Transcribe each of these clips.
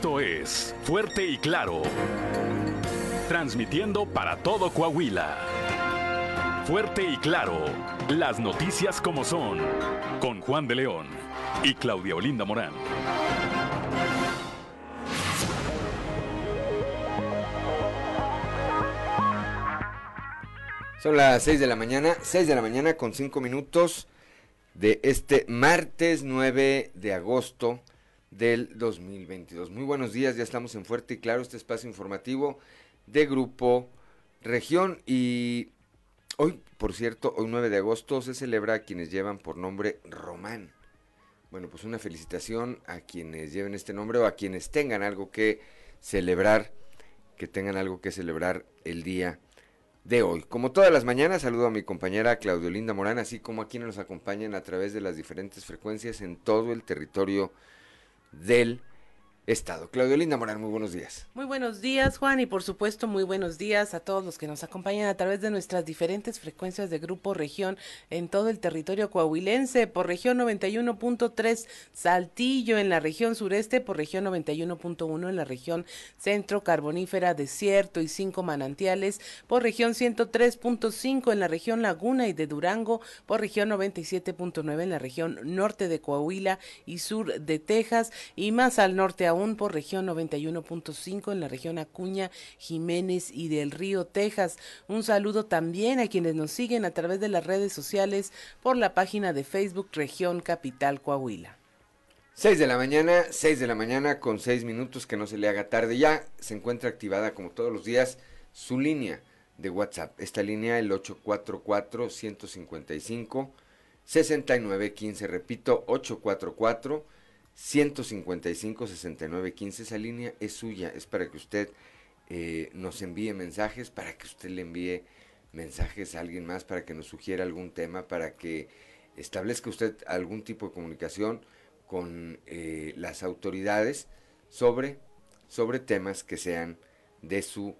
Esto es Fuerte y Claro. Transmitiendo para todo Coahuila. Fuerte y Claro. Las noticias como son. Con Juan de León y Claudia Olinda Morán. Son las 6 de la mañana, 6 de la mañana con 5 minutos de este martes 9 de agosto del 2022. Muy buenos días, ya estamos en Fuerte y Claro, este espacio informativo de Grupo Región y hoy, por cierto, hoy 9 de agosto se celebra a quienes llevan por nombre Román. Bueno, pues una felicitación a quienes lleven este nombre o a quienes tengan algo que celebrar, que tengan algo que celebrar el día de hoy. Como todas las mañanas, saludo a mi compañera Claudio Linda Morán, así como a quienes nos acompañan a través de las diferentes frecuencias en todo el territorio del Estado. Claudio Linda Morán, muy buenos días. Muy buenos días, Juan, y por supuesto, muy buenos días a todos los que nos acompañan a través de nuestras diferentes frecuencias de Grupo Región en todo el territorio coahuilense, por región 91.3 Saltillo en la región sureste, por región 91.1 en la región centro carbonífera desierto y cinco manantiales, por región 103.5 en la región Laguna y de Durango, por región 97.9 en la región norte de Coahuila y sur de Texas, y más al norte aún por región 91.5 en la región Acuña, Jiménez y del Río, Texas. Un saludo también a quienes nos siguen a través de las redes sociales por la página de Facebook Región Capital Coahuila. 6 de la mañana, 6 de la mañana con 6 minutos que no se le haga tarde. Ya se encuentra activada como todos los días su línea de WhatsApp. Esta línea el 844 155 6915, repito, 844 155 69 15. Esa línea es suya, es para que usted eh, nos envíe mensajes, para que usted le envíe mensajes a alguien más, para que nos sugiera algún tema, para que establezca usted algún tipo de comunicación con eh, las autoridades sobre, sobre temas que sean de su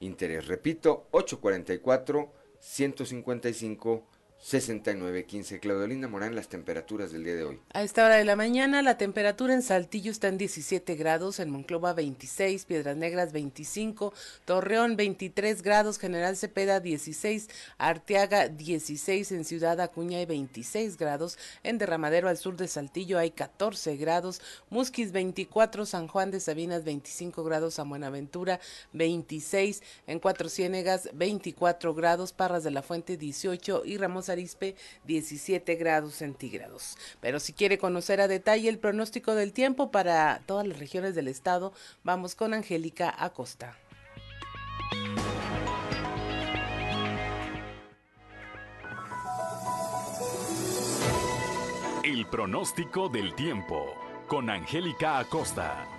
interés. Repito, 844 155 69.15. Claudelinda Morán, las temperaturas del día de hoy. A esta hora de la mañana, la temperatura en Saltillo está en 17 grados, en Monclova 26, Piedras Negras 25, Torreón 23 grados, General Cepeda 16, Arteaga 16, en Ciudad Acuña hay 26 grados, en Derramadero al sur de Saltillo hay 14 grados, Musquis 24, San Juan de Sabinas 25 grados, San Buenaventura 26, en Cuatro Ciénegas 24 grados, Parras de la Fuente 18 y Ramos Arispe 17 grados centígrados. Pero si quiere conocer a detalle el pronóstico del tiempo para todas las regiones del estado, vamos con Angélica Acosta. El pronóstico del tiempo con Angélica Acosta.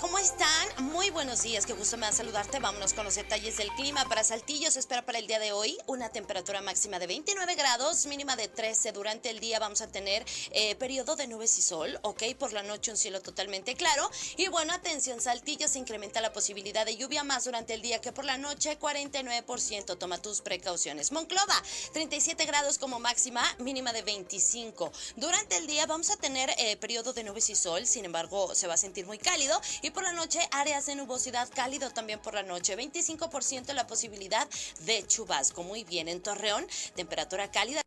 ¿Cómo están? Muy buenos días, qué gusto me da saludarte. Vámonos con los detalles del clima. Para Saltillo se espera para el día de hoy una temperatura máxima de 29 grados, mínima de 13. Durante el día vamos a tener eh, periodo de nubes y sol, ¿ok? Por la noche un cielo totalmente claro. Y bueno, atención, Saltillo se incrementa la posibilidad de lluvia más durante el día que por la noche, 49%. Toma tus precauciones. Monclova, 37 grados como máxima, mínima de 25. Durante el día vamos a tener eh, periodo de nubes y sol, sin embargo, se va a sentir muy cálido y por la noche, áreas de nubosidad cálido también por la noche. 25% la posibilidad de chubasco. Muy bien, en Torreón, temperatura cálida.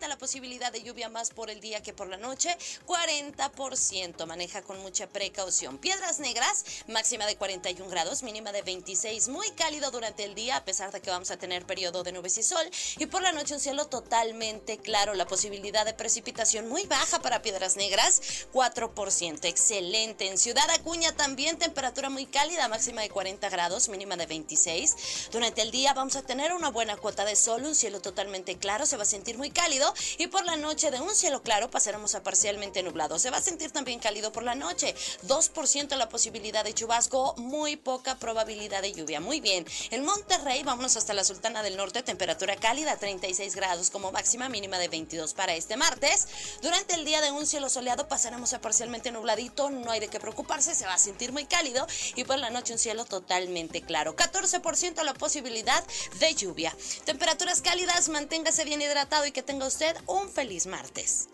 La posibilidad de lluvia más por el día que por la noche, 40%. Maneja con mucha precaución. Piedras Negras, máxima de 41 grados, mínima de 26, muy cálido durante el día, a pesar de que vamos a tener periodo de nubes y sol. Y por la noche un cielo totalmente claro. La posibilidad de precipitación muy baja para Piedras Negras, 4%. Excelente. En Ciudad Acuña también temperatura muy cálida, máxima de 40 grados, mínima de 26. Durante el día vamos a tener una buena cuota de sol, un cielo totalmente claro, se va a sentir muy cálido y por la noche de un cielo claro pasaremos a parcialmente nublado. Se va a sentir también cálido por la noche, 2% la posibilidad de chubasco, muy poca probabilidad de lluvia. Muy bien, en Monterrey vámonos hasta la Sultana del Norte, temperatura cálida, 36 grados como máxima mínima de 22 para este martes. Durante el día de un cielo soleado pasaremos a parcialmente nubladito, no hay de qué preocuparse, se va a sentir muy cálido y por la noche un cielo totalmente claro. 14% la posibilidad de lluvia. Temperaturas cálidas, manténgase bien hidratado y que tenga usted un feliz martes.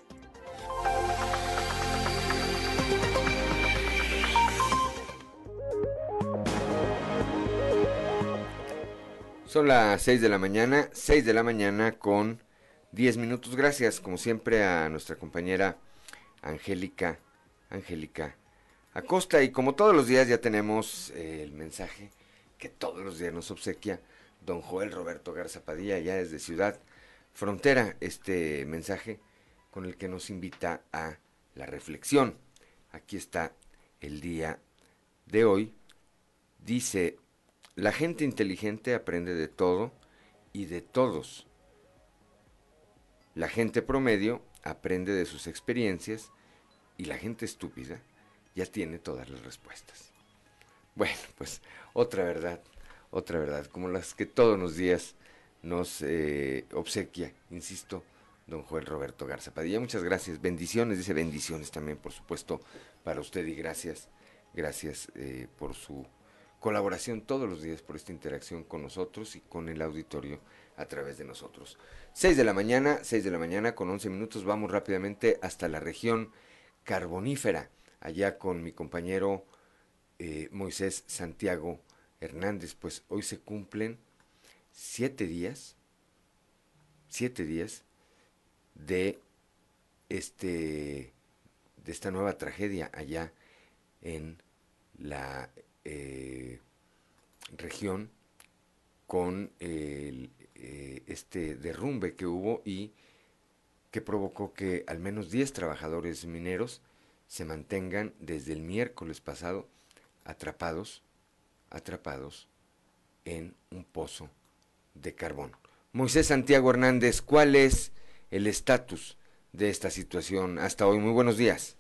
Son las 6 de la mañana, 6 de la mañana con 10 minutos. Gracias, como siempre, a nuestra compañera Angélica, Angélica Acosta. Y como todos los días ya tenemos eh, el mensaje que todos los días nos obsequia don Joel Roberto Garza Padilla, ya desde Ciudad Frontera, este mensaje con el que nos invita a la reflexión. Aquí está el día de hoy. Dice, la gente inteligente aprende de todo y de todos. La gente promedio aprende de sus experiencias y la gente estúpida ya tiene todas las respuestas. Bueno, pues otra verdad, otra verdad, como las que todos los días nos eh, obsequia, insisto, don Joel Roberto Garza Padilla. Muchas gracias, bendiciones, dice bendiciones también, por supuesto, para usted y gracias, gracias eh, por su colaboración todos los días, por esta interacción con nosotros y con el auditorio a través de nosotros. 6 de la mañana, 6 de la mañana con 11 minutos, vamos rápidamente hasta la región carbonífera, allá con mi compañero eh, Moisés Santiago Hernández, pues hoy se cumplen siete días, siete días de este de esta nueva tragedia allá en la eh, región con eh, este derrumbe que hubo y que provocó que al menos 10 trabajadores mineros se mantengan desde el miércoles pasado atrapados, atrapados en un pozo de carbón. Moisés Santiago Hernández, ¿cuál es el estatus de esta situación hasta hoy? Muy buenos días.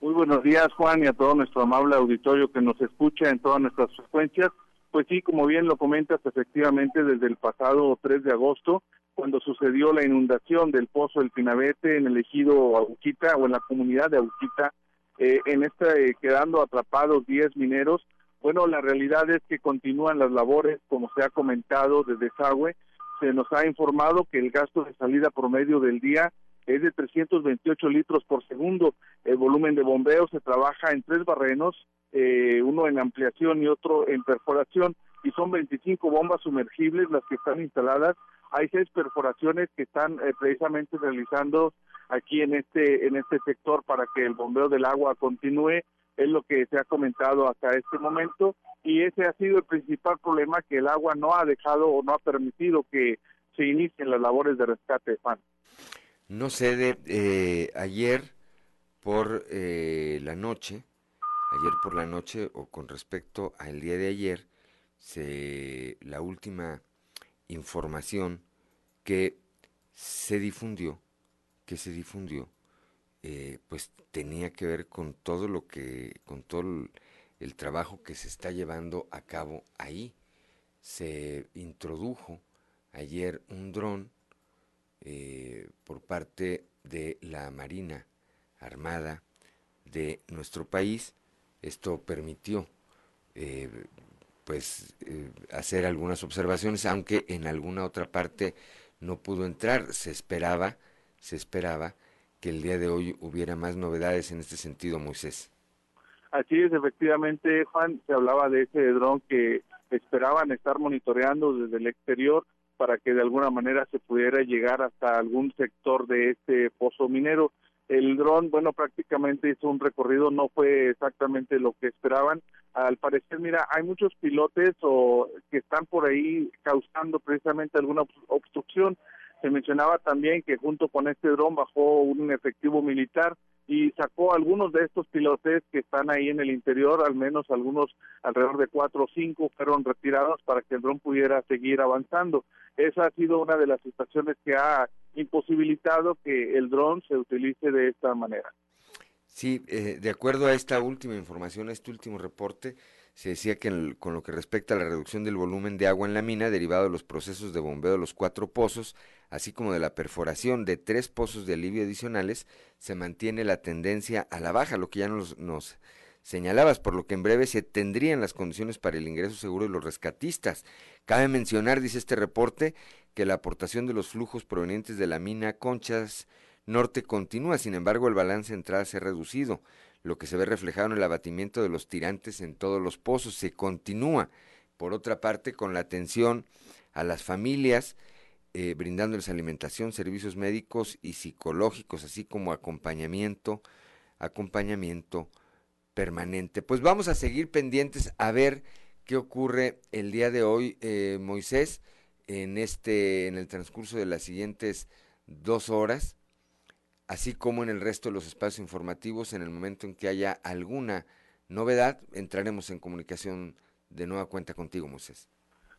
Muy buenos días, Juan, y a todo nuestro amable auditorio que nos escucha en todas nuestras frecuencias. Pues sí, como bien lo comentas, efectivamente, desde el pasado 3 de agosto, cuando sucedió la inundación del pozo del Pinabete en el ejido Aguquita o en la comunidad de Aguquita, eh, en este quedando atrapados 10 mineros, bueno, la realidad es que continúan las labores, como se ha comentado desde desagüe. Se nos ha informado que el gasto de salida promedio del día es de 328 litros por segundo. El volumen de bombeo se trabaja en tres barrenos, eh, uno en ampliación y otro en perforación, y son 25 bombas sumergibles las que están instaladas. Hay seis perforaciones que están eh, precisamente realizando aquí en este en este sector para que el bombeo del agua continúe es lo que se ha comentado hasta este momento y ese ha sido el principal problema que el agua no ha dejado o no ha permitido que se inicien las labores de rescate pan. No cede eh, ayer por eh, la noche, ayer por la noche o con respecto al día de ayer, se, la última información que se difundió, que se difundió, eh, pues tenía que ver con todo lo que, con todo el, trabajo que se está llevando a cabo ahí. Se introdujo ayer un dron eh, por parte de la Marina Armada de nuestro país. Esto permitió eh, pues hacer algunas observaciones, aunque en alguna otra parte no pudo entrar. Se esperaba, se esperaba que el día de hoy hubiera más novedades en este sentido, Moisés. Así es, efectivamente, Juan, se hablaba de ese dron que esperaban estar monitoreando desde el exterior para que de alguna manera se pudiera llegar hasta algún sector de este pozo minero. El dron, bueno, prácticamente hizo un recorrido, no fue exactamente lo que esperaban. Al parecer, mira, hay muchos pilotes o que están por ahí causando precisamente alguna obstrucción se mencionaba también que junto con este dron bajó un efectivo militar y sacó algunos de estos pilotes que están ahí en el interior, al menos algunos alrededor de cuatro o cinco fueron retirados para que el dron pudiera seguir avanzando. Esa ha sido una de las situaciones que ha imposibilitado que el dron se utilice de esta manera. Sí, eh, de acuerdo a esta última información, a este último reporte, se decía que con lo que respecta a la reducción del volumen de agua en la mina derivado de los procesos de bombeo de los cuatro pozos, así como de la perforación de tres pozos de alivio adicionales, se mantiene la tendencia a la baja, lo que ya nos, nos señalabas, por lo que en breve se tendrían las condiciones para el ingreso seguro de los rescatistas. Cabe mencionar, dice este reporte, que la aportación de los flujos provenientes de la mina Conchas Norte continúa, sin embargo el balance de entrada se ha reducido lo que se ve reflejado en el abatimiento de los tirantes en todos los pozos. Se continúa, por otra parte, con la atención a las familias, eh, brindándoles alimentación, servicios médicos y psicológicos, así como acompañamiento, acompañamiento permanente. Pues vamos a seguir pendientes a ver qué ocurre el día de hoy, eh, Moisés, en este, en el transcurso de las siguientes dos horas así como en el resto de los espacios informativos. En el momento en que haya alguna novedad, entraremos en comunicación de nueva cuenta contigo, Moisés.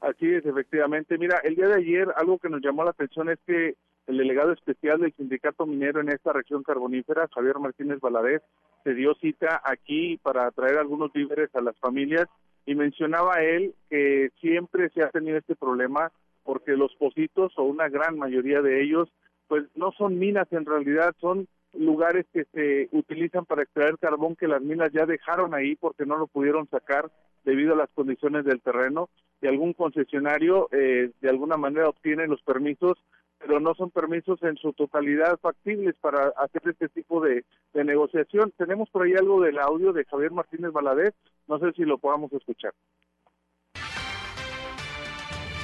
Así es, efectivamente. Mira, el día de ayer algo que nos llamó la atención es que el delegado especial del sindicato minero en esta región carbonífera, Javier Martínez Valadez, se dio cita aquí para traer algunos víveres a las familias y mencionaba él que siempre se ha tenido este problema porque los pocitos o una gran mayoría de ellos pues no son minas en realidad, son lugares que se utilizan para extraer carbón que las minas ya dejaron ahí porque no lo pudieron sacar debido a las condiciones del terreno y algún concesionario eh, de alguna manera obtiene los permisos pero no son permisos en su totalidad factibles para hacer este tipo de, negociación. Tenemos por ahí algo del audio de Javier Martínez Valadez, no sé si lo podamos escuchar.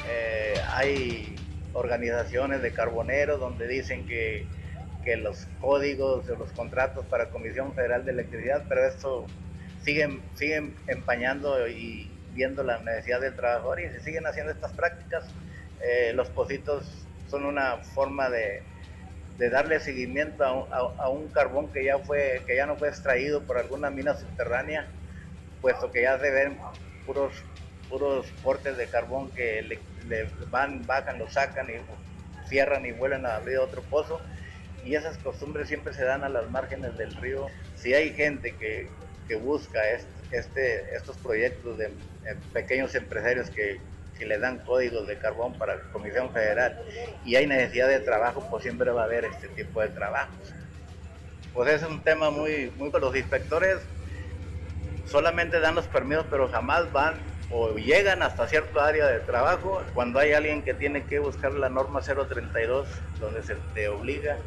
Eh, hay organizaciones de carboneros donde dicen que, que los códigos de los contratos para Comisión Federal de Electricidad, pero esto siguen, siguen empañando y viendo la necesidad del trabajador y se siguen haciendo estas prácticas. Eh, los positos son una forma de, de darle seguimiento a, a, un carbón que ya, fue, que ya no fue extraído por alguna mina subterránea, puesto que ya se ven puros, puros cortes de carbón que le, van, bajan, lo sacan y cierran y vuelven a abrir otro pozo. Y esas costumbres siempre se dan a las márgenes del río. Si hay gente que, que busca este, estos proyectos de pequeños empresarios que, que le dan códigos de carbón para la Comisión Federal y hay necesidad de trabajo, pues siempre va a haber este tipo de trabajos. Pues es un tema muy, muy... Los inspectores solamente dan los permisos, pero jamás van o llegan hasta cierto área de trabajo cuando hay alguien que tiene que buscar la norma 032 donde se te obliga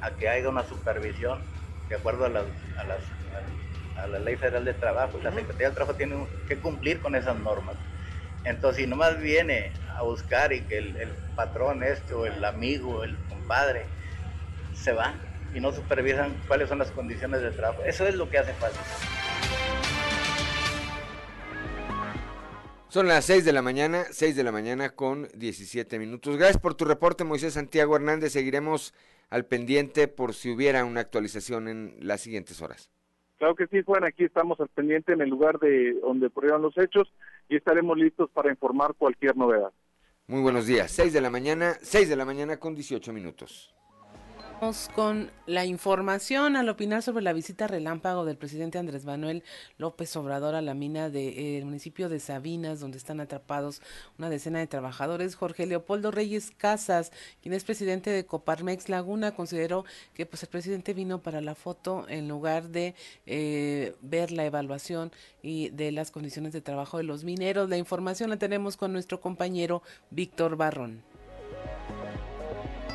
a que haya una supervisión de acuerdo a, las, a la ley federal de trabajo la Secretaría del Trabajo tiene que cumplir con esas normas entonces si nomás viene a buscar y que el, el patrón este o el amigo el compadre se va y no supervisan cuáles son las condiciones de trabajo eso es lo que hace falta Son las 6 de la mañana, 6 de la mañana con 17 minutos. Gracias por tu reporte, Moisés Santiago Hernández. Seguiremos al pendiente por si hubiera una actualización en las siguientes horas. Claro que sí, Juan, aquí estamos al pendiente en el lugar de donde ocurrieron los hechos y estaremos listos para informar cualquier novedad. Muy buenos días, 6 de la mañana, 6 de la mañana con 18 minutos con la información al opinar sobre la visita relámpago del presidente Andrés Manuel López Obrador a la mina del eh, municipio de Sabinas, donde están atrapados una decena de trabajadores. Jorge Leopoldo Reyes Casas, quien es presidente de Coparmex Laguna, consideró que pues el presidente vino para la foto en lugar de eh, ver la evaluación y de las condiciones de trabajo de los mineros. La información la tenemos con nuestro compañero Víctor Barrón.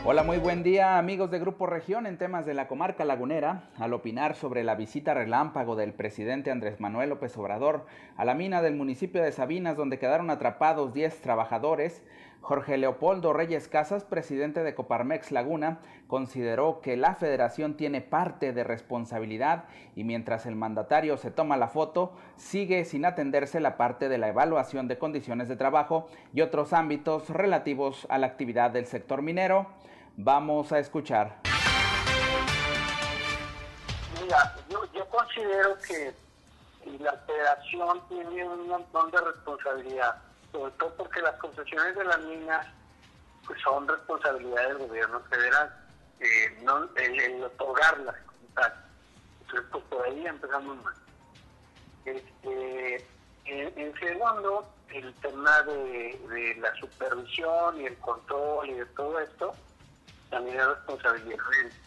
Hola, muy buen día amigos de Grupo Región en temas de la comarca lagunera. Al opinar sobre la visita relámpago del presidente Andrés Manuel López Obrador a la mina del municipio de Sabinas donde quedaron atrapados 10 trabajadores, Jorge Leopoldo Reyes Casas, presidente de Coparmex Laguna, consideró que la federación tiene parte de responsabilidad y mientras el mandatario se toma la foto, sigue sin atenderse la parte de la evaluación de condiciones de trabajo y otros ámbitos relativos a la actividad del sector minero. Vamos a escuchar. Mira, yo, yo considero que la federación tiene un montón de responsabilidad, sobre todo porque las concesiones de las minas pues son responsabilidad del gobierno federal, eh, no, el, otorgarlas Entonces, pues por ahí empezamos mal. Este, en, segundo, el tema de, la supervisión y el control y de todo esto, también es responsabilidad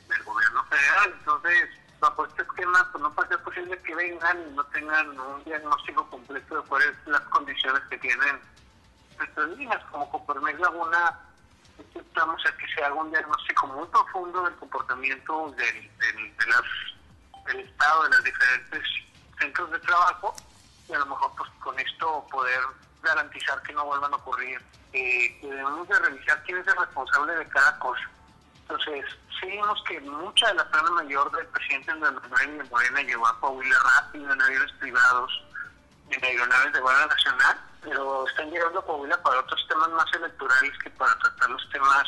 del, gobierno federal. Entonces, bajo este esquema, pues no puede ser posible que vengan y no tengan un diagnóstico completo de cuáles son las condiciones que tienen nuestras minas, como Copermex Laguna estamos a que se haga un diagnóstico muy profundo del comportamiento del, del, estado de los diferentes centros de trabajo y a lo mejor pues con esto poder garantizar que no vuelvan a ocurrir. Eh, debemos de revisar quién es el responsable de cada cosa. Entonces, sí vimos que mucha de la plana mayor del presidente Andrés Manuel de Morena llegó a Coahuila rápido en aviones privados, en aeronaves de Guardia Nacional, pero están llegando a Coahuila para otros temas más electorales que para tratar los temas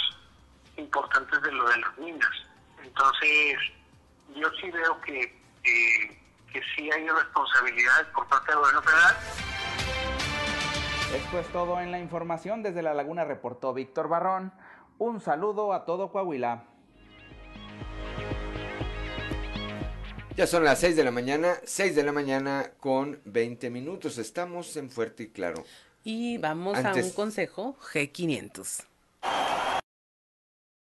importantes de lo de las minas. Entonces, yo sí veo que, que sí hay responsabilidades por parte del gobierno federal. Esto es todo en la información. Desde La Laguna reportó Víctor Barrón. Un saludo a todo Coahuila. Ya son las 6 de la mañana, 6 de la mañana con 20 minutos. Estamos en Fuerte y Claro. Y vamos a un consejo G500.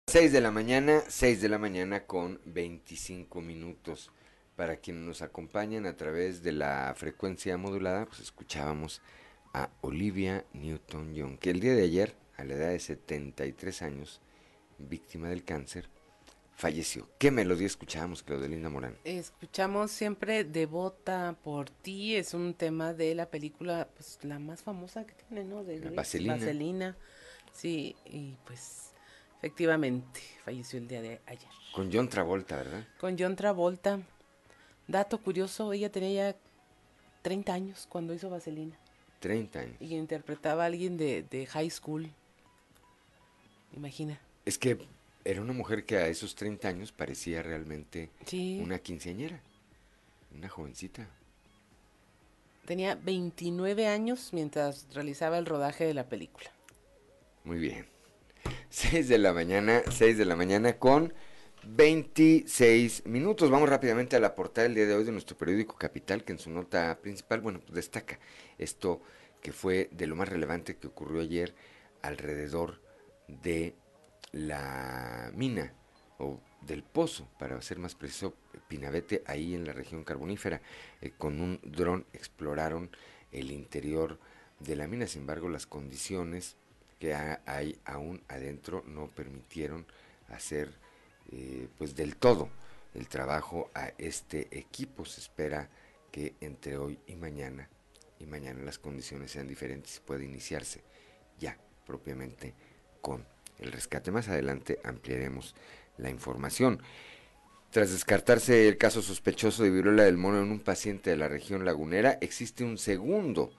6 de la mañana, 6 de la mañana con 25 minutos. Para quienes nos acompañan a través de la frecuencia modulada, pues escuchábamos a Olivia Newton-John, que el día de ayer, a la edad de 73 años, víctima del cáncer, falleció. ¿Qué melodía escuchábamos, Linda Morán? Escuchamos siempre Devota por ti, es un tema de la película, pues la más famosa que tiene, ¿no? De Vaselina. Vaselina. Sí, y pues efectivamente falleció el día de ayer. Con John Travolta, ¿verdad? Con John Travolta. Dato curioso, ella tenía ya 30 años cuando hizo Vaselina. 30 años. Y interpretaba a alguien de, de high school. Imagina. Es que era una mujer que a esos 30 años parecía realmente una quinceañera, una jovencita. Tenía 29 años mientras realizaba el rodaje de la película. Muy bien. 6 de la mañana, 6 de la mañana con 26 minutos. Vamos rápidamente a la portada del día de hoy de nuestro periódico Capital, que en su nota principal, bueno, pues destaca esto que fue de lo más relevante que ocurrió ayer alrededor de la mina o del pozo, para ser más preciso, Pinabete, ahí en la región carbonífera. Eh, con un dron exploraron el interior de la mina, sin embargo las condiciones que hay aún adentro no permitieron hacer eh, pues del todo el trabajo a este equipo. Se espera que entre hoy y mañana y mañana las condiciones sean diferentes y pueda iniciarse ya propiamente con el rescate. Más adelante ampliaremos la información. Tras descartarse el caso sospechoso de viruela del mono en un paciente de la región lagunera, existe un segundo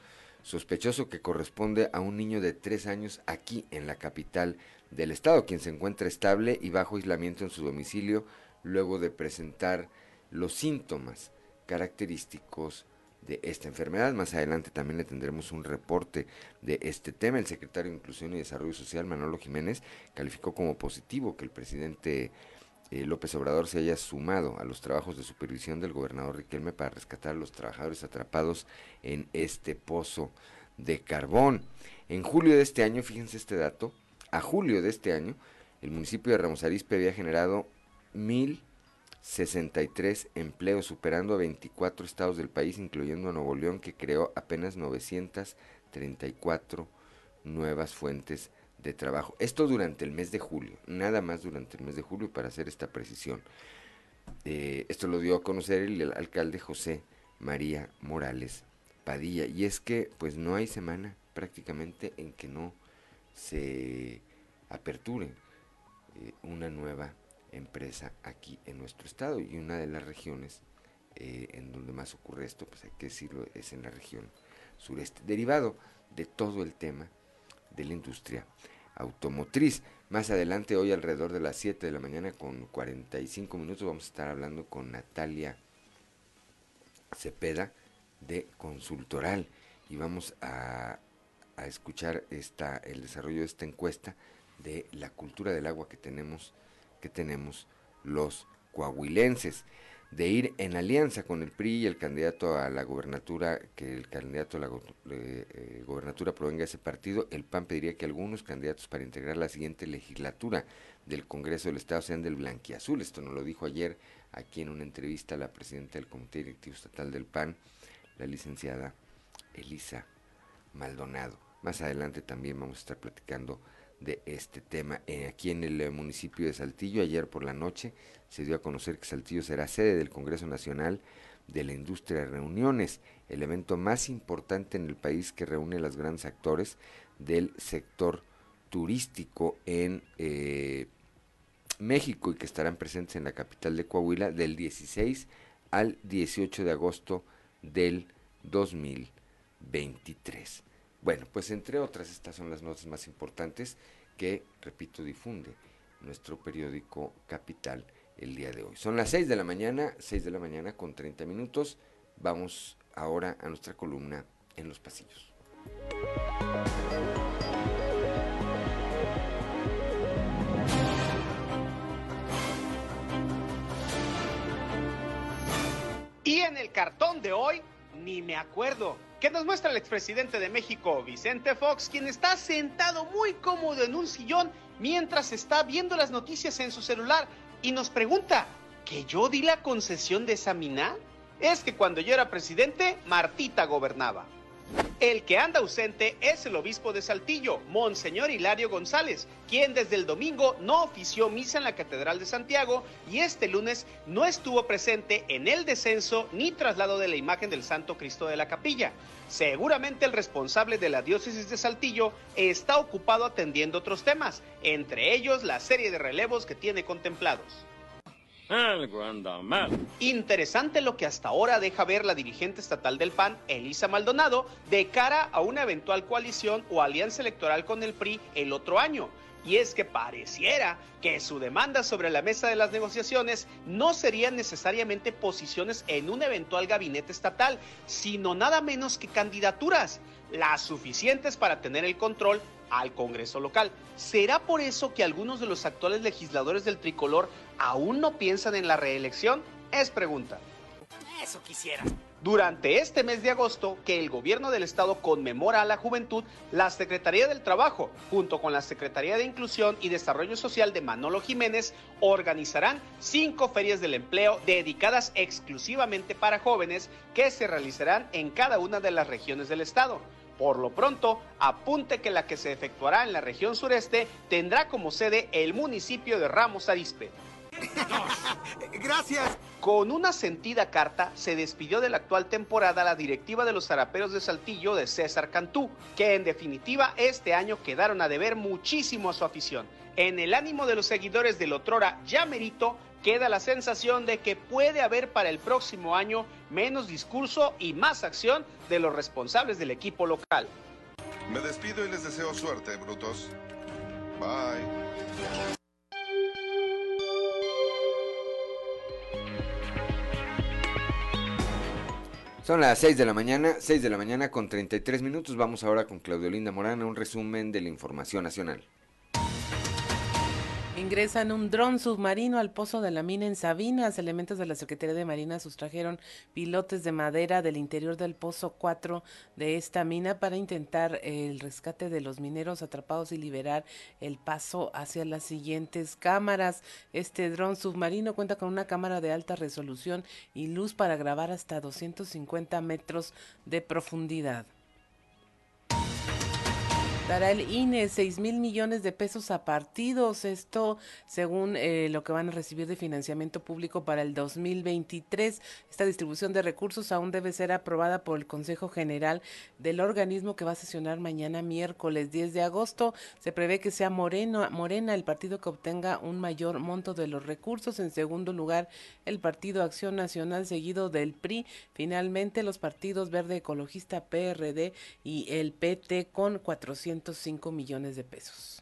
sospechoso que corresponde a un niño de tres años aquí en la capital del estado, quien se encuentra estable y bajo aislamiento en su domicilio luego de presentar los síntomas característicos de esta enfermedad. Más adelante también le tendremos un reporte de este tema. El secretario de Inclusión y Desarrollo Social, Manolo Jiménez, calificó como positivo que el presidente eh, López Obrador se haya sumado a los trabajos de supervisión del gobernador Riquelme para rescatar a los trabajadores atrapados en este pozo de carbón. En julio de este año, fíjense este dato, a julio de este año, el municipio de Ramos Arizpe había generado mil 63 empleos, superando a 24 estados del país, incluyendo a Nuevo León, que creó apenas 934 nuevas fuentes de trabajo. Esto durante el mes de julio, nada más durante el mes de julio para hacer esta precisión. Eh, esto lo dio a conocer el, alcalde José María Morales Padilla. Y es que pues no hay semana prácticamente en que no se aperture eh, una nueva empresa aquí en nuestro estado y una de las regiones eh, en donde más ocurre esto, pues hay que decirlo, es en la región sureste, derivado de todo el tema de la industria automotriz. Más adelante, hoy alrededor de las 7 de la mañana con 45 minutos, vamos a estar hablando con Natalia Cepeda de Consultoral. Y vamos a, a escuchar esta, el desarrollo de esta encuesta de la cultura del agua que tenemos, que tenemos los coahuilenses de ir en alianza con el PRI y el candidato a la gobernatura, que el candidato a la eh, eh, gobernatura provenga de ese partido, el PAN pediría que algunos candidatos para integrar la siguiente legislatura del Congreso del Estado sean del blanquiazul. Esto nos lo dijo ayer aquí en una entrevista la presidenta del Comité Directivo Estatal del PAN, la licenciada Elisa Maldonado. Más adelante también vamos a estar platicando de este tema. Eh, aquí en el municipio de Saltillo, ayer por la noche, se dio a conocer que Saltillo será sede del Congreso Nacional de la Industria de Reuniones, el evento más importante en el país que reúne a los grandes actores del sector turístico en eh, México y que estarán presentes en la capital de Coahuila del 16 al 18 de agosto del 2023. Bueno, pues entre otras, estas son las notas más importantes que, repito, difunde nuestro periódico Capital el día de hoy. Son las 6 de la mañana, 6 de la mañana con 30 minutos. Vamos ahora a nuestra columna en los pasillos. Y en el cartón de hoy, ni me acuerdo. ¿Qué nos muestra el expresidente de México, Vicente Fox, quien está sentado muy cómodo en un sillón mientras está viendo las noticias en su celular y nos pregunta, ¿que yo di la concesión de esa mina? Es que cuando yo era presidente, Martita gobernaba. El que anda ausente es el obispo de Saltillo, Monseñor Hilario González, quien desde el domingo no ofició misa en la Catedral de Santiago y este lunes no estuvo presente en el descenso ni traslado de la imagen del Santo Cristo de la capilla. Seguramente el responsable de la diócesis de Saltillo está ocupado atendiendo otros temas, entre ellos la serie de relevos que tiene contemplados. Algo anda mal. Interesante lo que hasta ahora deja ver la dirigente estatal del PAN, Elisa Maldonado, de cara a una eventual coalición o alianza electoral con el PRI el otro año. Y es que pareciera que su demanda sobre la mesa de las negociaciones no serían necesariamente posiciones en un eventual gabinete estatal, sino nada menos que candidaturas, las suficientes para tener el control al Congreso local. ¿Será por eso que algunos de los actuales legisladores del tricolor aún no piensan en la reelección? Es pregunta. Eso quisiera. Durante este mes de agosto, que el gobierno del estado conmemora a la juventud, la Secretaría del Trabajo, junto con la Secretaría de Inclusión y Desarrollo Social de Manolo Jiménez, organizarán cinco ferias del empleo dedicadas exclusivamente para jóvenes que se realizarán en cada una de las regiones del estado. Por lo pronto, apunte que la que se efectuará en la región sureste tendrá como sede el municipio de Ramos Arizpe. Gracias. Con una sentida carta se despidió de la actual temporada la directiva de los zaraperos de Saltillo de César Cantú, que en definitiva este año quedaron a deber muchísimo a su afición. En el ánimo de los seguidores del otrora ya merito, queda la sensación de que puede haber para el próximo año menos discurso y más acción de los responsables del equipo local. Me despido y les deseo suerte, brutos. Bye. Son las 6 de la mañana, 6 de la mañana con 33 minutos. Vamos ahora con Claudio Linda Morán a un resumen de la información nacional. Ingresan un dron submarino al pozo de la mina en Sabinas. Elementos de la Secretaría de Marina sustrajeron pilotes de madera del interior del pozo 4 de esta mina para intentar el rescate de los mineros atrapados y liberar el paso hacia las siguientes cámaras. Este dron submarino cuenta con una cámara de alta resolución y luz para grabar hasta 250 metros de profundidad. Dará el INE 6 mil millones de pesos a partidos, esto según eh, lo que van a recibir de financiamiento público para el 2023. Esta distribución de recursos aún debe ser aprobada por el Consejo General del organismo que va a sesionar mañana miércoles 10 de agosto. Se prevé que sea Moreno, Morena el partido que obtenga un mayor monto de los recursos. En segundo lugar, el Partido Acción Nacional seguido del PRI. Finalmente, los partidos Verde Ecologista, PRD y el PT con 400 millones de pesos.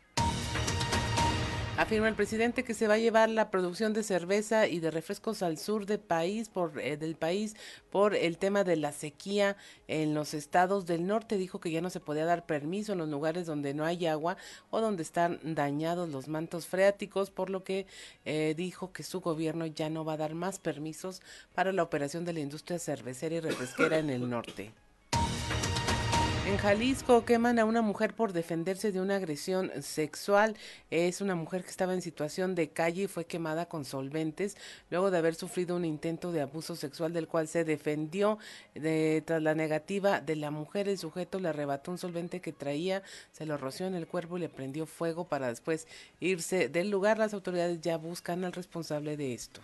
Afirma el presidente que se va a llevar la producción de cerveza y de refrescos al sur del país por eh, del país por el tema de la sequía en los estados del norte. Dijo que ya no se podía dar permiso en los lugares donde no hay agua o donde están dañados los mantos freáticos, por lo que eh, dijo que su gobierno ya no va a dar más permisos para la operación de la industria cervecera y refresquera en el norte. En Jalisco queman a una mujer por defenderse de una agresión sexual. Es una mujer que estaba en situación de calle y fue quemada con solventes luego de haber sufrido un intento de abuso sexual del cual se defendió. De, tras la negativa de la mujer, el sujeto le arrebató un solvente que traía, se lo roció en el cuerpo y le prendió fuego para después irse del lugar. Las autoridades ya buscan al responsable de esto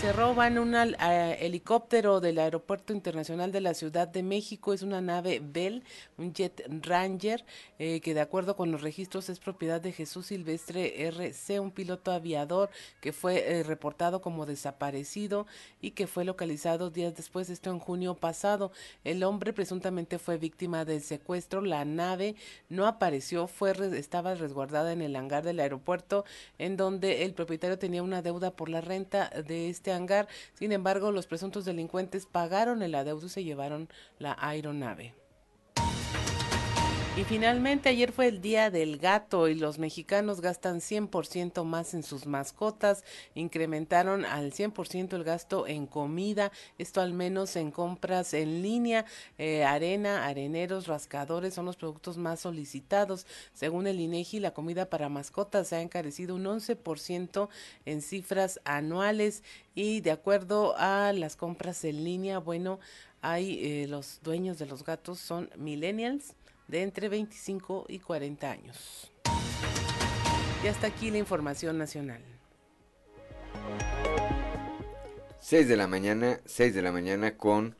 se roban un helicóptero del Aeropuerto Internacional de la Ciudad de México. Es una nave Bell, un Jet Ranger, eh, que de acuerdo con los registros es propiedad de Jesús Silvestre RC, un piloto aviador que fue eh, reportado como desaparecido y que fue localizado días después, esto en junio pasado. El hombre presuntamente fue víctima del secuestro. La nave no apareció, fue estaba resguardada en el hangar del aeropuerto, en donde el propietario tenía una deuda por la renta de este hangar. Sin embargo, los presuntos delincuentes pagaron el adeudo y se llevaron la aeronave. Y finalmente ayer fue el Día del Gato y los mexicanos gastan 100% más en sus mascotas, incrementaron al 100% el gasto en comida, esto al menos en compras en línea, eh, arena, areneros, rascadores son los productos más solicitados. Según el INEGI, la comida para mascotas se ha encarecido un 11% en cifras anuales. Y de acuerdo a las compras en línea, bueno, hay eh, los dueños de los gatos son millennials de entre 25 y 40 años. Y hasta aquí la información nacional. 6 de la mañana, 6 de la mañana con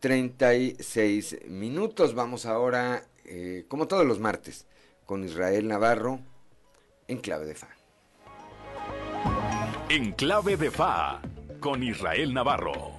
36 minutos. Vamos ahora, eh, como todos los martes, con Israel Navarro en clave de fa. En clave de fa, con Israel Navarro.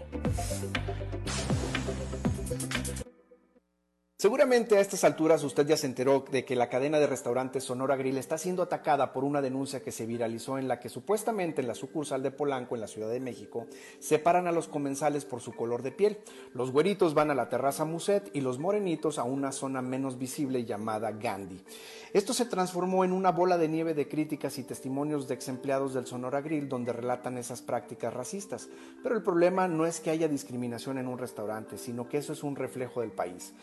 Seguramente a estas alturas usted ya se enteró de que la cadena de restaurantes Sonora Grill está siendo atacada por una denuncia que se viralizó en la que supuestamente en la sucursal de Polanco en la Ciudad de México separan a los comensales por su color de piel. Los güeritos van a la terraza Muset y los morenitos a una zona menos visible llamada Gandhi. Esto se transformó en una bola de nieve de críticas y testimonios de ex empleados del Sonora Grill donde relatan esas prácticas racistas. Pero el problema no es que haya discriminación en un restaurante, sino que eso es un reflejo del país.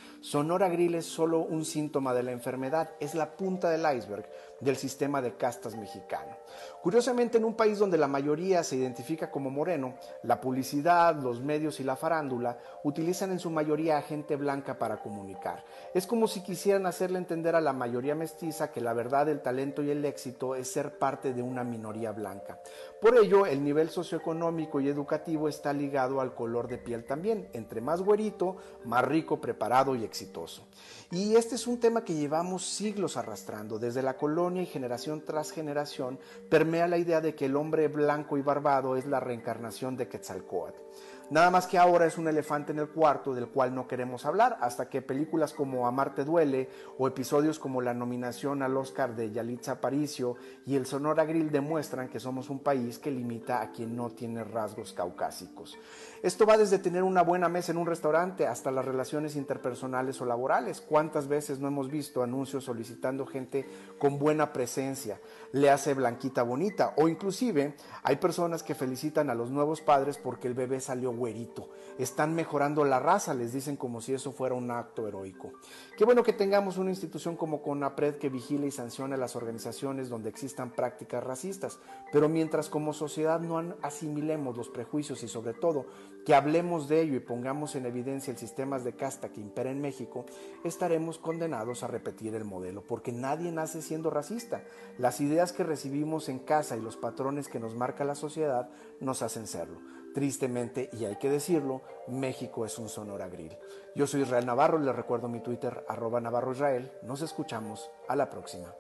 Sonora Grill es solo un síntoma de la enfermedad, es la punta del iceberg del sistema de castas mexicano. Curiosamente, en un país donde la mayoría se identifica como moreno, la publicidad, los medios y la farándula utilizan en su mayoría a gente blanca para comunicar. Es como si quisieran hacerle entender a la mayoría mestiza que la verdad, el talento y el éxito es ser parte de una minoría blanca. Por ello, el nivel socioeconómico y educativo está ligado al color de piel también. Entre más güerito, más rico, preparado y exitoso. Y este es un tema que llevamos siglos arrastrando. Desde la colonia y generación tras generación permea la idea de que el hombre blanco y barbado es la reencarnación de Quetzalcoatl. Nada más que ahora es un elefante en el cuarto del cual no queremos hablar, hasta que películas como Amarte duele o episodios como la nominación al Oscar de Yalitza Aparicio y el Sonora Grill demuestran que somos un país que limita a quien no tiene rasgos caucásicos. Esto va desde tener una buena mesa en un restaurante hasta las relaciones interpersonales o laborales. ¿Cuántas veces no hemos visto anuncios solicitando gente con buena presencia? Le hace blanquita bonita. O inclusive hay personas que felicitan a los nuevos padres porque el bebé salió güerito. Están mejorando la raza, les dicen como si eso fuera un acto heroico. Qué bueno que tengamos una institución como CONAPRED que vigile y sancione las organizaciones donde existan prácticas racistas. Pero mientras como sociedad no asimilemos los prejuicios y sobre todo que hablemos de ello y pongamos en evidencia el sistema de casta que impera en México, estaremos condenados a repetir el modelo, porque nadie nace siendo racista. Las ideas que recibimos en casa y los patrones que nos marca la sociedad nos hacen serlo. Tristemente, y hay que decirlo, México es un Sonora Grill. Yo soy Israel Navarro, les recuerdo mi Twitter, arroba Navarro Israel. Nos escuchamos a la próxima.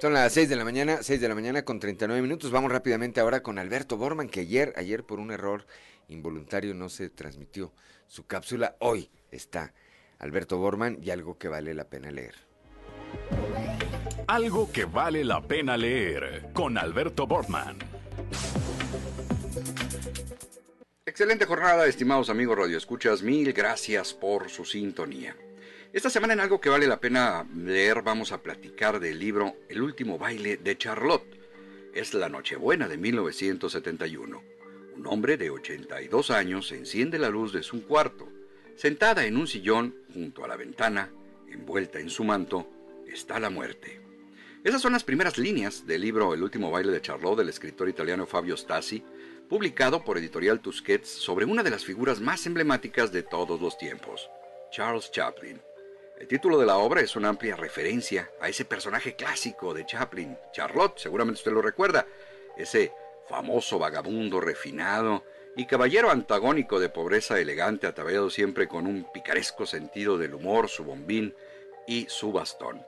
Son las 6 de la mañana, 6 de la mañana con 39 minutos. Vamos rápidamente ahora con Alberto Borman, que ayer, ayer por un error involuntario no se transmitió su cápsula. Hoy está Alberto Borman y algo que vale la pena leer. Algo que vale la pena leer con Alberto Borman. Excelente jornada, estimados amigos Radio Escuchas. Mil gracias por su sintonía. Esta semana en algo que vale la pena leer vamos a platicar del libro El último baile de Charlotte. Es la Nochebuena de 1971. Un hombre de 82 años enciende la luz de su cuarto. Sentada en un sillón junto a la ventana, envuelta en su manto, está la muerte. Esas son las primeras líneas del libro El último baile de Charlotte del escritor italiano Fabio Stasi, publicado por Editorial Tusquets sobre una de las figuras más emblemáticas de todos los tiempos, Charles Chaplin. El título de la obra es una amplia referencia a ese personaje clásico de Chaplin, Charlotte, seguramente usted lo recuerda, ese famoso vagabundo refinado y caballero antagónico de pobreza elegante ataviado siempre con un picaresco sentido del humor, su bombín y su bastón.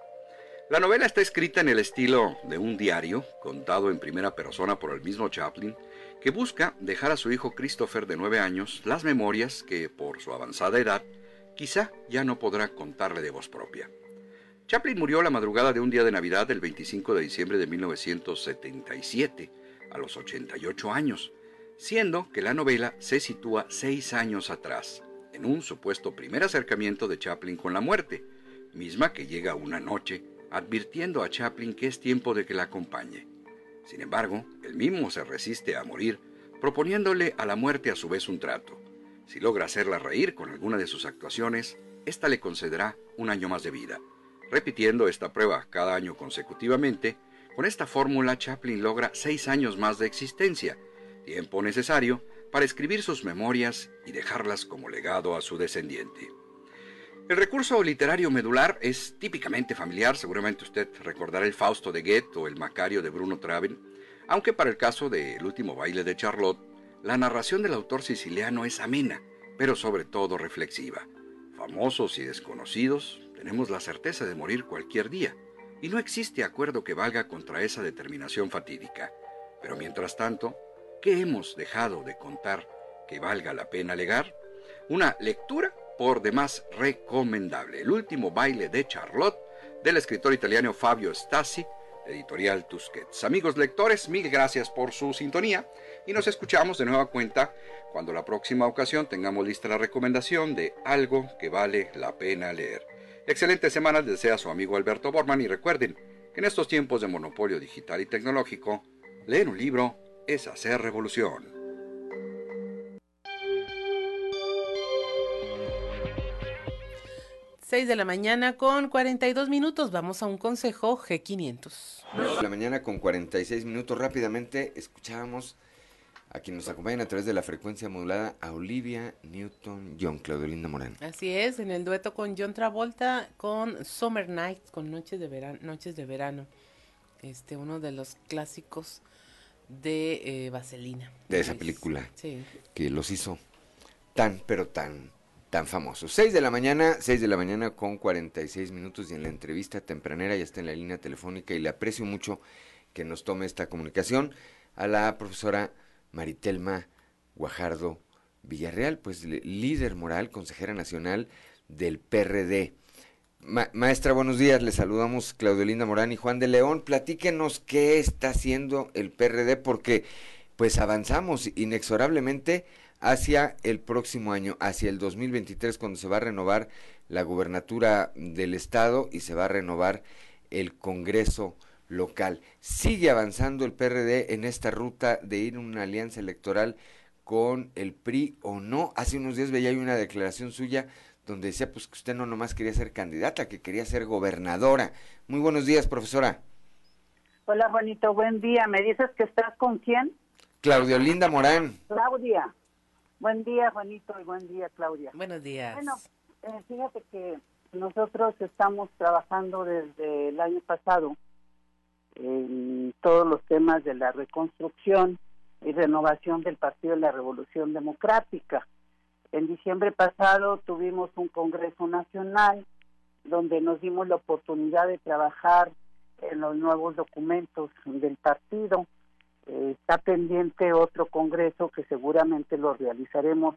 La novela está escrita en el estilo de un diario, contado en primera persona por el mismo Chaplin, que busca dejar a su hijo Christopher de nueve años las memorias que, por su avanzada edad, quizá ya no podrá contarle de voz propia. Chaplin murió la madrugada de un día de Navidad del 25 de diciembre de 1977, a los 88 años, siendo que la novela se sitúa seis años atrás, en un supuesto primer acercamiento de Chaplin con la muerte, misma que llega una noche advirtiendo a Chaplin que es tiempo de que la acompañe. Sin embargo, el mismo se resiste a morir, proponiéndole a la muerte a su vez un trato. Si logra hacerla reír con alguna de sus actuaciones, ésta le concederá un año más de vida. Repitiendo esta prueba cada año consecutivamente, con esta fórmula Chaplin logra seis años más de existencia, tiempo necesario para escribir sus memorias y dejarlas como legado a su descendiente. El recurso literario medular es típicamente familiar, seguramente usted recordará el Fausto de Goethe o el Macario de Bruno Traven, aunque para el caso de El último baile de Charlotte, la narración del autor siciliano es amena, pero sobre todo reflexiva. Famosos y desconocidos, tenemos la certeza de morir cualquier día, y no existe acuerdo que valga contra esa determinación fatídica. Pero mientras tanto, ¿qué hemos dejado de contar que valga la pena legar? Una lectura por demás recomendable. El último baile de Charlotte, del escritor italiano Fabio Stasi, editorial Tusquets. Amigos lectores, mil gracias por su sintonía y nos escuchamos de nueva cuenta cuando la próxima ocasión tengamos lista la recomendación de algo que vale la pena leer. Excelente semana les desea su amigo Alberto Borman y recuerden que en estos tiempos de monopolio digital y tecnológico, leer un libro es hacer revolución. 6 de la mañana con 42 minutos. Vamos a un consejo G500. De la mañana con 46 minutos. Rápidamente escuchábamos a quien nos acompañan a través de la frecuencia modulada a Olivia Newton-John, Claudelinda Morán. Así es, en el dueto con John Travolta con Summer Nights, con Noches de Verano. Noches de verano. Este, uno de los clásicos de eh, Vaselina. De esa película. Sí. Que los hizo tan, pero tan tan famoso. 6 de la mañana, 6 de la mañana con 46 minutos y en la entrevista tempranera ya está en la línea telefónica y le aprecio mucho que nos tome esta comunicación a la profesora Maritelma Guajardo Villarreal, pues líder moral, consejera nacional del PRD. maestra, buenos días, le saludamos Claudio Linda Morán y Juan de León. Platíquenos qué está haciendo el PRD porque pues avanzamos inexorablemente hacia el próximo año, hacia el 2023, cuando se va a renovar la gubernatura del Estado y se va a renovar el Congreso local. ¿Sigue avanzando el PRD en esta ruta de ir a una alianza electoral con el PRI o no? Hace unos días veía una declaración suya donde decía pues que usted no nomás quería ser candidata, que quería ser gobernadora. Muy buenos días, profesora. Hola, Juanito, buen día. ¿Me dices que estás con quién? Claudia Linda Morán. Claudia. Buen día, Juanito, y buen día, Claudia. Buenos días. Bueno, eh, fíjate que nosotros estamos trabajando desde el año pasado en todos los temas de la reconstrucción y renovación del Partido de la Revolución Democrática. En diciembre pasado tuvimos un Congreso Nacional donde nos dimos la oportunidad de trabajar en los nuevos documentos del partido. Está pendiente otro congreso que seguramente lo realizaremos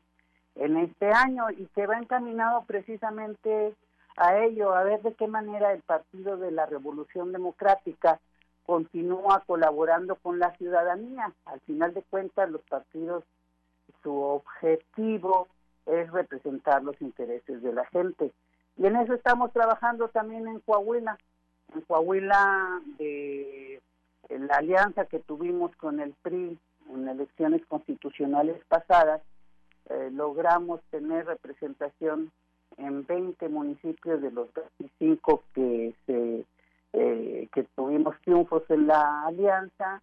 en este año y que va encaminado precisamente a ello, a ver de qué manera el Partido de la Revolución Democrática continúa colaborando con la ciudadanía. Al final de cuentas, los partidos, su objetivo es representar los intereses de la gente. Y en eso estamos trabajando también en Coahuila. En Coahuila, de la alianza que tuvimos con el PRI en elecciones constitucionales pasadas, eh, logramos tener representación en 20 municipios de los 25 que se eh, que tuvimos triunfos en la alianza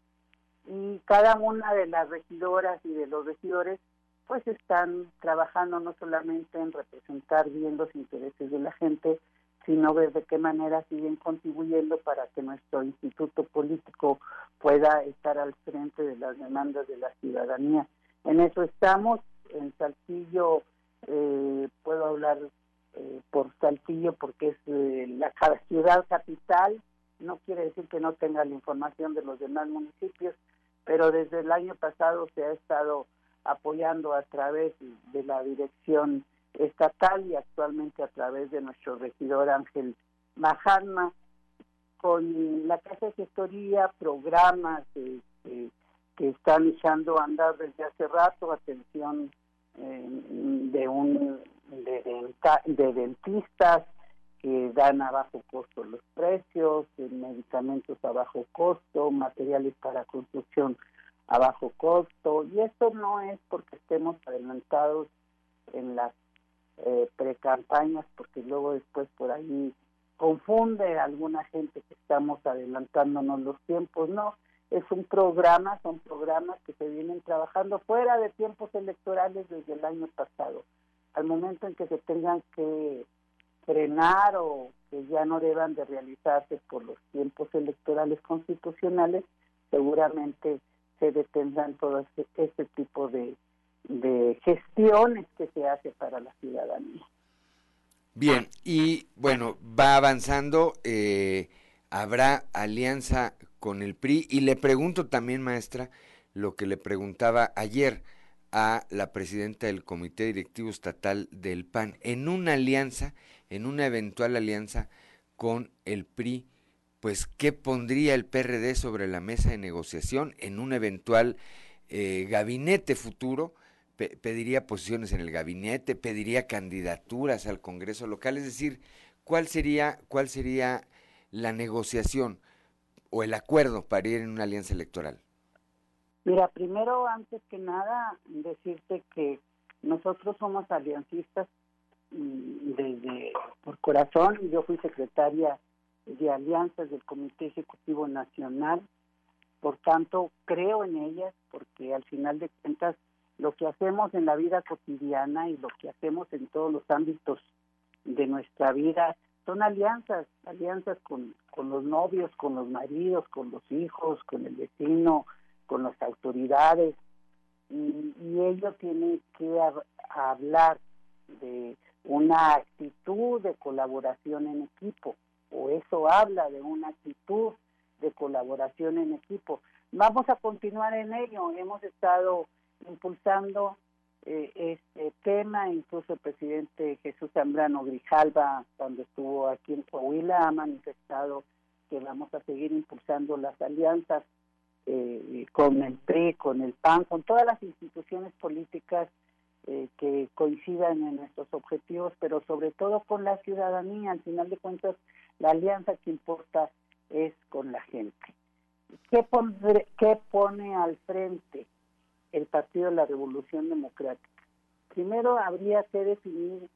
y cada una de las regidoras y de los regidores pues están trabajando no solamente en representar bien los intereses de la gente, sino ver de qué manera siguen contribuyendo para que nuestro instituto político pueda estar al frente de las demandas de la ciudadanía. En eso estamos, en Saltillo eh, puedo hablar eh, por Saltillo porque es eh, la ciudad capital, no quiere decir que no tenga la información de los demás municipios, pero desde el año pasado se ha estado apoyando a través de la dirección estatal y actualmente a través de nuestro regidor Ángel Majarma con la Casa de Gestoría, programas que están echando a andar desde hace rato, atención eh, de un de, dentistas que dan a bajo costo los precios, medicamentos a bajo costo, materiales para construcción a bajo costo, y esto no es porque estemos adelantados en las eh, precampañas, porque luego después por ahí confunde a alguna gente que estamos adelantándonos los tiempos, no, es un programa, son programas que se vienen trabajando fuera de tiempos electorales desde el año pasado. Al momento en que se tengan que frenar o que ya no deban de realizarse por los tiempos electorales constitucionales, seguramente se detendrán todo este, este tipo de, de gestiones que se hace para la ciudadanía. Bien, y bueno, va avanzando, eh, habrá alianza con el PRI. Y le pregunto también, maestra, lo que le preguntaba ayer a la presidenta del Comité Directivo Estatal del PAN, en una alianza, en una eventual alianza con el PRI, pues ¿qué pondría el PRD sobre la mesa de negociación en un eventual eh, gabinete futuro? Pediría posiciones en el gabinete, pediría candidaturas al Congreso local, es decir, ¿cuál sería, cuál sería la negociación? o el acuerdo para ir en una alianza electoral? Mira, primero, antes que nada, decirte que nosotros somos aliancistas mm, desde por corazón. Yo fui secretaria de alianzas del Comité Ejecutivo Nacional. Por tanto, creo en ellas porque al final de cuentas lo que hacemos en la vida cotidiana y lo que hacemos en todos los ámbitos de nuestra vida son alianzas, alianzas con, con los novios, con los maridos, con los hijos, con el vecino, con las autoridades. Y, ello tiene que hablar de una actitud de colaboración en equipo, o eso habla de una actitud de colaboración en equipo. Vamos a continuar en ello. Hemos estado impulsando eh, este tema, incluso el presidente Jesús Zambrano Grijalva, cuando estuvo aquí en Coahuila, ha manifestado que vamos a seguir impulsando las alianzas eh, con el PRI, con el PAN, con todas las instituciones políticas eh, que coincidan en nuestros objetivos, pero sobre todo con la ciudadanía. Al final de cuentas, la alianza que importa es con la gente. ¿Qué, qué pone al frente? El Partido de la Revolución Democrática. Primero habría que definir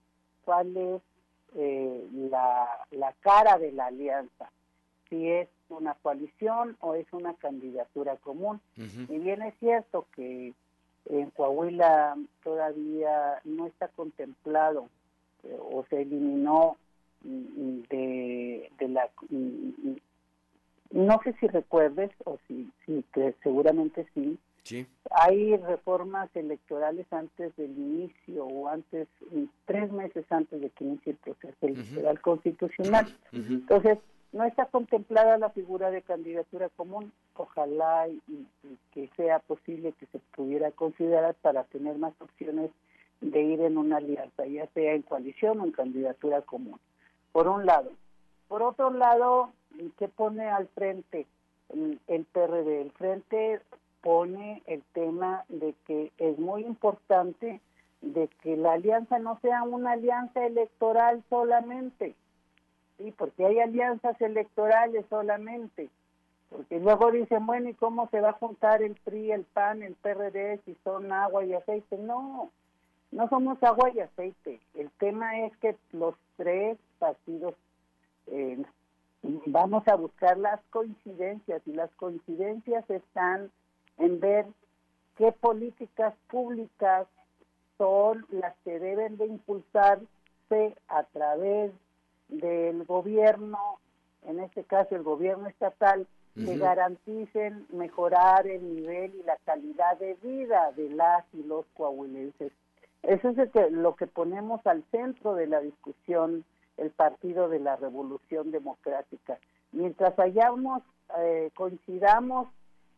cuál es eh, la, cara de la alianza, si es una coalición o es una candidatura común. Y bien es cierto que en Coahuila todavía no está contemplado eh, o se eliminó mm, de, de la mm, no sé si recuerdes o si, si que seguramente sí hay reformas electorales antes del inicio o antes, tres meses antes de que inicie el proceso electoral constitucional. Entonces, no está contemplada la figura de candidatura común. Ojalá y, que sea posible que se pudiera considerar para tener más opciones de ir en una alianza, ya sea en coalición o en candidatura común. Por un lado. Por otro lado, ¿qué pone al frente el, el PRD? El frente pone el tema de que es muy importante de que la alianza no sea una alianza electoral solamente, ¿sí? porque hay alianzas electorales solamente, porque luego dicen, bueno, ¿y cómo se va a juntar el PRI, el PAN, el PRD si son agua y aceite? No, no somos agua y aceite. El tema es que los tres partidos eh, vamos a buscar las coincidencias y las coincidencias están en ver qué políticas públicas son las que deben de impulsarse a través del gobierno, en este caso el gobierno estatal, que garanticen mejorar el nivel y la calidad de vida de las y los coahuilenses. Eso es lo que ponemos al centro de la discusión el Partido de la Revolución Democrática. Mientras hayamos, eh, coincidamos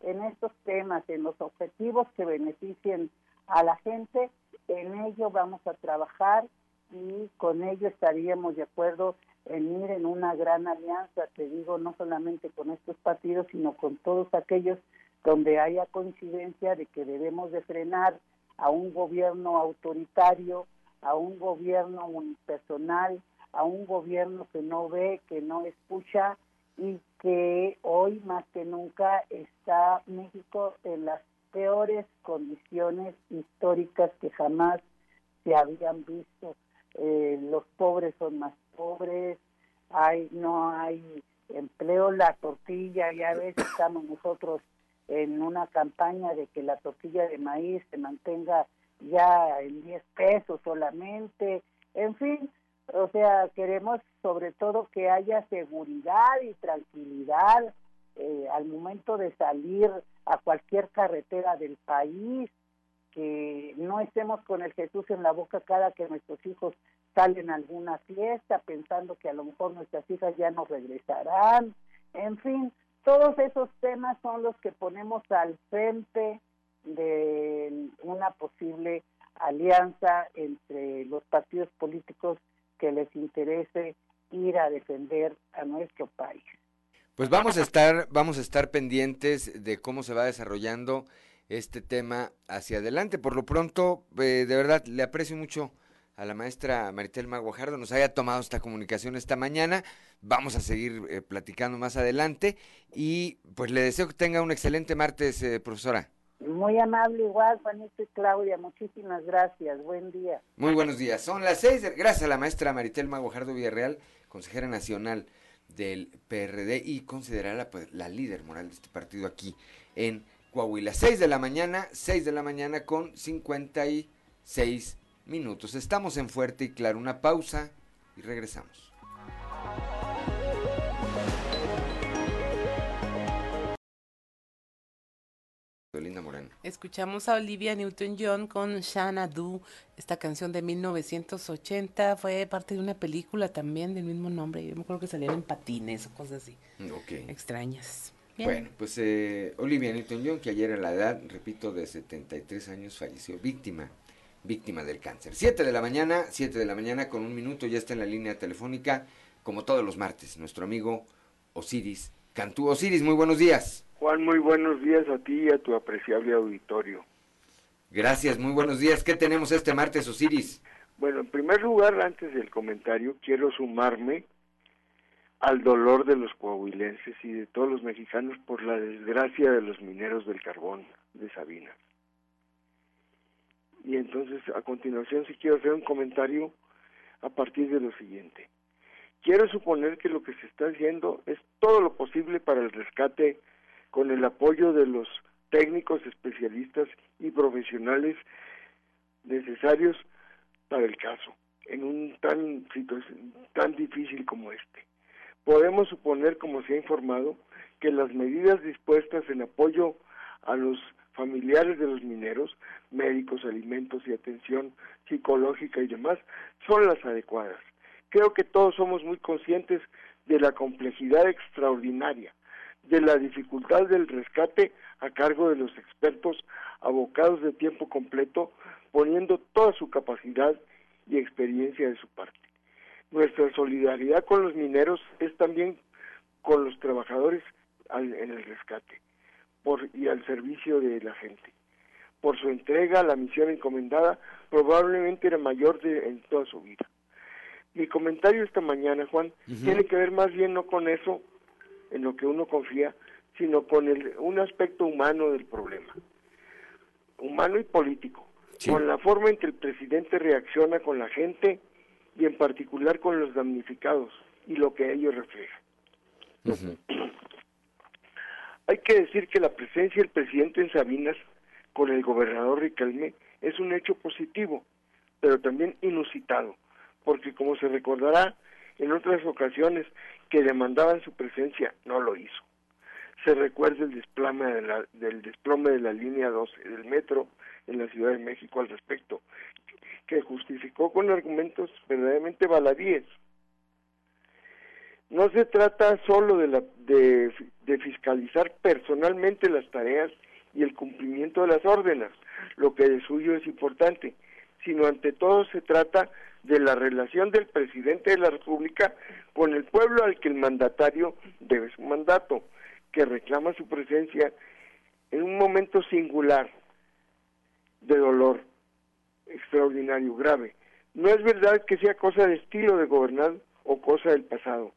en estos temas, en los objetivos que beneficien a la gente, en ello vamos a trabajar y con ello estaríamos de acuerdo en ir en una gran alianza, te digo, no solamente con estos partidos, sino con todos aquellos donde haya coincidencia de que debemos de frenar a un gobierno autoritario, a un gobierno unipersonal, a un gobierno que no ve, que no escucha y que hoy más que nunca está México en las peores condiciones históricas que jamás se habían visto. Eh, los pobres son más pobres, hay no hay empleo, la tortilla, ya ves, estamos nosotros en una campaña de que la tortilla de maíz se mantenga ya en 10 pesos solamente, en fin, o sea, queremos sobre todo que haya seguridad y tranquilidad eh, al momento de salir a cualquier carretera del país, que no estemos con el Jesús en la boca cada que nuestros hijos salen a alguna fiesta pensando que a lo mejor nuestras hijas ya no regresarán. En fin, todos esos temas son los que ponemos al frente de una posible alianza entre los partidos políticos que les interese ir a defender a nuestro país. Pues vamos a estar, vamos a estar pendientes de cómo se va desarrollando este tema hacia adelante. Por lo pronto, eh, de verdad, le aprecio mucho a la maestra Maritel Maguajardo, nos haya tomado esta comunicación esta mañana. Vamos a seguir eh, platicando más adelante y pues le deseo que tenga un excelente martes, eh, profesora. Muy amable igual, Juanito y Claudia, muchísimas gracias, buen día. Muy buenos días, son las seis, gracias a la maestra Maritel Maguajardo Villarreal, consejera nacional del PRD y considerada pues, la líder moral de este partido aquí en Coahuila. 6 de la mañana, 6 de la mañana con 56 minutos. Estamos en Fuerte y Claro, una pausa y regresamos. Linda Moreno. Escuchamos a Olivia Newton-John con Shana Du. Esta canción de 1980 fue parte de una película también del mismo nombre. Yo me acuerdo que salían en patines o cosas así. Ok. Extrañas. Bueno, pues eh, Olivia Newton-John, que ayer a la edad, repito, de 73 años falleció víctima, víctima del cáncer. 7 de la mañana, 7 de la mañana con un minuto, ya está en la línea telefónica, como todos los martes, nuestro amigo Osiris Cantú. Osiris, muy buenos días. Juan, muy buenos días a ti y a tu apreciable auditorio. Gracias, muy buenos días. ¿Qué tenemos este martes, Osiris? Bueno, en primer lugar, antes del comentario, quiero sumarme al dolor de los coahuilenses y de todos los mexicanos por la desgracia de los mineros del carbón de Sabina. Y entonces, a continuación, sí quiero hacer un comentario a partir de lo siguiente. Quiero suponer que lo que se está haciendo es todo lo posible para el rescate con el apoyo de los técnicos, especialistas y profesionales necesarios para el caso, en un tan, tan difícil como este. Podemos suponer, como se ha informado, que las medidas dispuestas en apoyo a los familiares de los mineros, médicos, alimentos y atención psicológica y demás, son las adecuadas. Creo que todos somos muy conscientes de la complejidad extraordinaria, de la dificultad del rescate a cargo de los expertos abocados de tiempo completo, poniendo toda su capacidad y experiencia de su parte. Nuestra solidaridad con los mineros es también con los trabajadores en el rescate por, y al servicio de la gente. Por su entrega a la misión encomendada, probablemente era mayor de, en toda su vida. Mi comentario esta mañana, Juan, tiene que ver más bien no con eso, en lo que uno confía, sino con el, un aspecto humano del problema, humano y político, con la forma en que el presidente reacciona con la gente y en particular con los damnificados y lo que ello refleja. Hay que decir que la presencia del presidente en Sabinas con el gobernador Riquelme es un hecho positivo, pero también inusitado, porque como se recordará en otras ocasiones que demandaban su presencia, no lo hizo. Se recuerda el desplome de la, del desplome de la línea 12 del metro en la Ciudad de México al respecto, que justificó con argumentos verdaderamente baladíes. No se trata solo de, la, de, de fiscalizar personalmente las tareas y el cumplimiento de las órdenes, lo que de suyo es importante, sino ante todo se trata de la relación del presidente de la República con el pueblo al que el mandatario debe su mandato, que reclama su presencia en un momento singular de dolor extraordinario, grave. No es verdad que sea cosa de estilo de gobernar o cosa del pasado,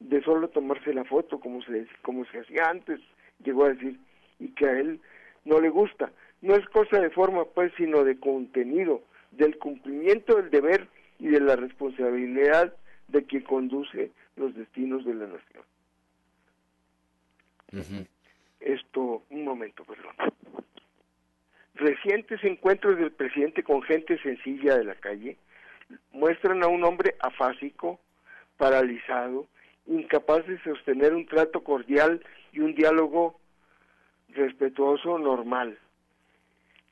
de solo tomarse la foto como se, como se hacía antes, llegó a decir, y que a él no le gusta. No es cosa de forma, pues, sino de contenido, del cumplimiento del deber y de la responsabilidad de quien conduce los destinos de la nación. Esto, un momento, perdón. Recientes encuentros del presidente con gente sencilla de la calle muestran a un hombre afásico, paralizado, incapaz de sostener un trato cordial y un diálogo respetuoso, normal,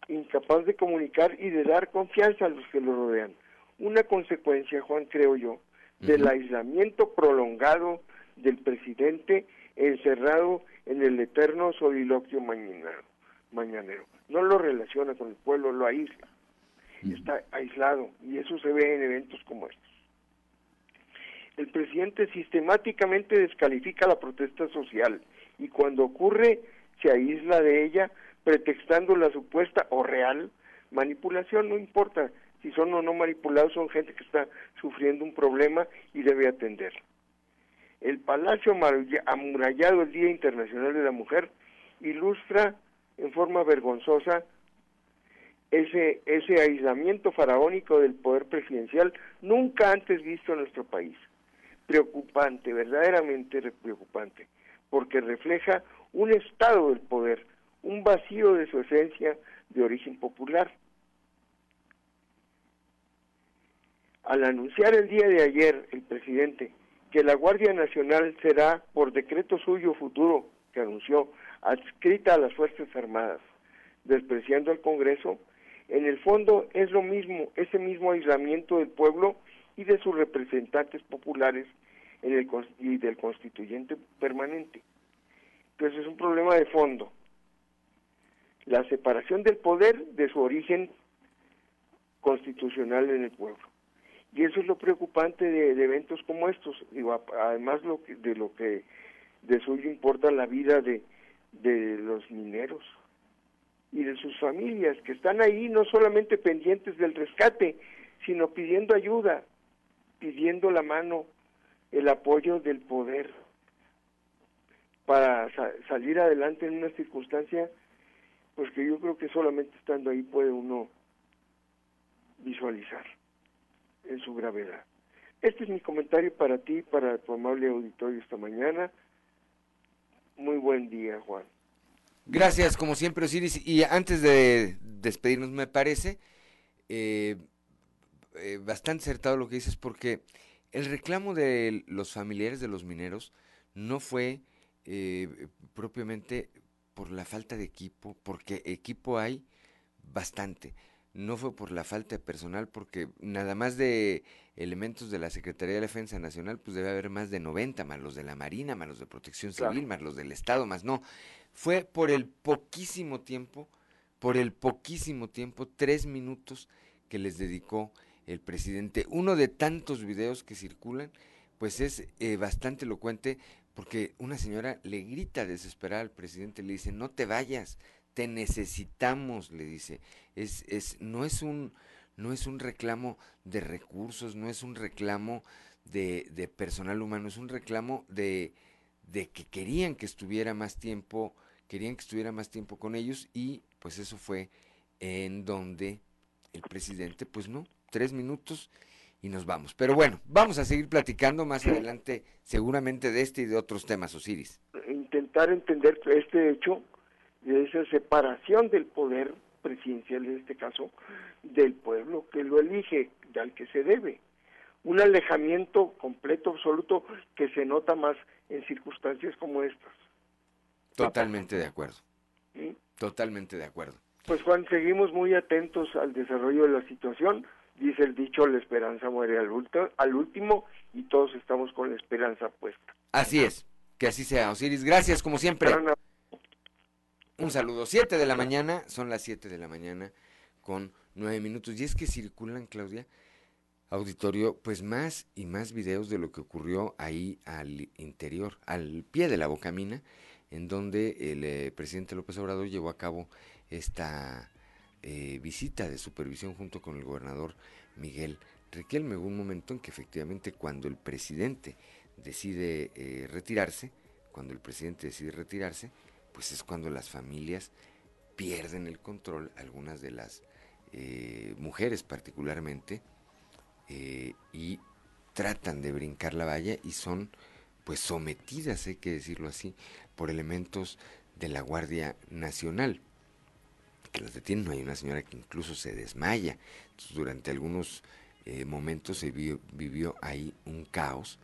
incapaz de comunicar y de dar confianza a los que lo rodean. Una consecuencia, Juan, creo yo, del aislamiento prolongado del presidente encerrado en el eterno soliloquio mañanero. mañanero no lo relaciona con el pueblo, lo aísla. Está aislado y eso se ve en eventos como estos. El presidente sistemáticamente descalifica la protesta social y cuando ocurre se aísla de ella pretextando la supuesta o real manipulación, no importa si son o no manipulados, son gente que está sufriendo un problema y debe atenderlo. El Palacio amurallado el Día Internacional de la Mujer ilustra en forma vergonzosa ese, ese aislamiento faraónico del poder presidencial nunca antes visto en nuestro país. Preocupante, verdaderamente preocupante, porque refleja un estado del poder, un vacío de su esencia de origen popular. Al anunciar el día de ayer el presidente que la Guardia Nacional será, por decreto suyo futuro, que anunció, adscrita a las Fuerzas Armadas, despreciando al Congreso, en el fondo es lo mismo, ese mismo aislamiento del pueblo y de sus representantes populares y del constituyente permanente. Entonces es un problema de fondo. La separación del poder de su origen constitucional en el pueblo. Y eso es lo preocupante de, eventos como estos. Digo, además lo de lo que de suyo importa la vida de, de los mineros y de sus familias que están ahí no solamente pendientes del rescate, sino pidiendo ayuda, pidiendo la mano, el apoyo del poder para salir adelante en una circunstancia pues que yo creo que solamente estando ahí puede uno visualizar en su gravedad. Este es mi comentario para ti, para tu amable auditorio esta mañana. Muy buen día, Juan. Gracias, como siempre, Osiris. Y antes de despedirnos, me parece eh, eh, bastante acertado lo que dices, porque el reclamo de los familiares de los mineros no fue eh, propiamente por la falta de equipo, porque equipo hay bastante. no fue por la falta de personal, porque nada más de elementos de la Secretaría de Defensa Nacional, pues debe haber más de 90, más los de la Marina, más los de Protección Civil, más los del Estado, más no. Fue por el poquísimo tiempo, por el poquísimo tiempo, tres minutos que les dedicó el presidente. Uno de tantos videos que circulan, pues es eh, bastante elocuente, porque una señora le grita desesperada al presidente, le dice, no te vayas, te necesitamos, le dice. Es, es, no es un, no es un reclamo de recursos, no es un reclamo de, personal humano, es un reclamo de, de que querían que estuviera más tiempo, querían que estuviera más tiempo con ellos y pues eso fue en donde el presidente, pues no, tres minutos y nos vamos. Pero bueno, vamos a seguir platicando más adelante seguramente de este y de otros temas, Osiris. Intentar entender este hecho de esa separación del poder presidencial, en este caso, del pueblo que lo elige, al que se debe. Un alejamiento completo, absoluto, que se nota más en circunstancias como estas. Totalmente de acuerdo. Totalmente de acuerdo. Pues Juan, seguimos muy atentos al desarrollo de la situación. Dice el dicho, la esperanza muere al, al último y todos estamos con la esperanza puesta. Así es, que así sea. Osiris, gracias como siempre. Un saludo. Siete de la mañana, son las siete de la mañana con nueve minutos. Y es que circulan, Claudia, auditorio, pues más y más videos de lo que ocurrió ahí al interior, al pie de la Bocamina, en donde el eh, presidente López Obrador llevó a cabo esta eh, visita de supervisión junto con el gobernador Miguel Riquelme. Hubo un momento en que efectivamente cuando el presidente decide eh, retirarse, cuando el presidente decide retirarse, pues es cuando las familias pierden el control, algunas de las eh, mujeres particularmente, eh, y tratan de brincar la valla y son pues sometidas, hay que decirlo así, por elementos de la Guardia Nacional que las detienen. Hay una señora que incluso se desmaya. durante algunos eh, momentos se vivió ahí un caos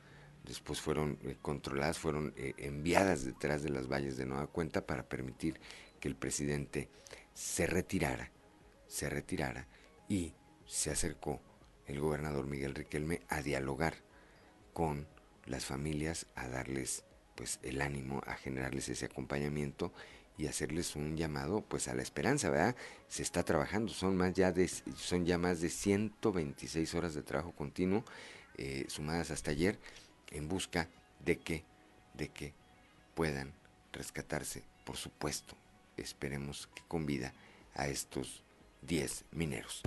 después fueron eh, controladas, fueron eh, enviadas detrás de las valles de nueva cuenta para permitir que el presidente se retirara, se retirara y se acercó el gobernador Miguel Riquelme a dialogar con las familias, a darles pues el ánimo, a generarles ese acompañamiento y hacerles un llamado pues a la esperanza, ¿verdad? Se está trabajando, son más ya de son ya más de 126 horas de trabajo continuo eh, sumadas hasta ayer en busca de que, de que puedan rescatarse, por supuesto, esperemos que con vida a estos 10 mineros.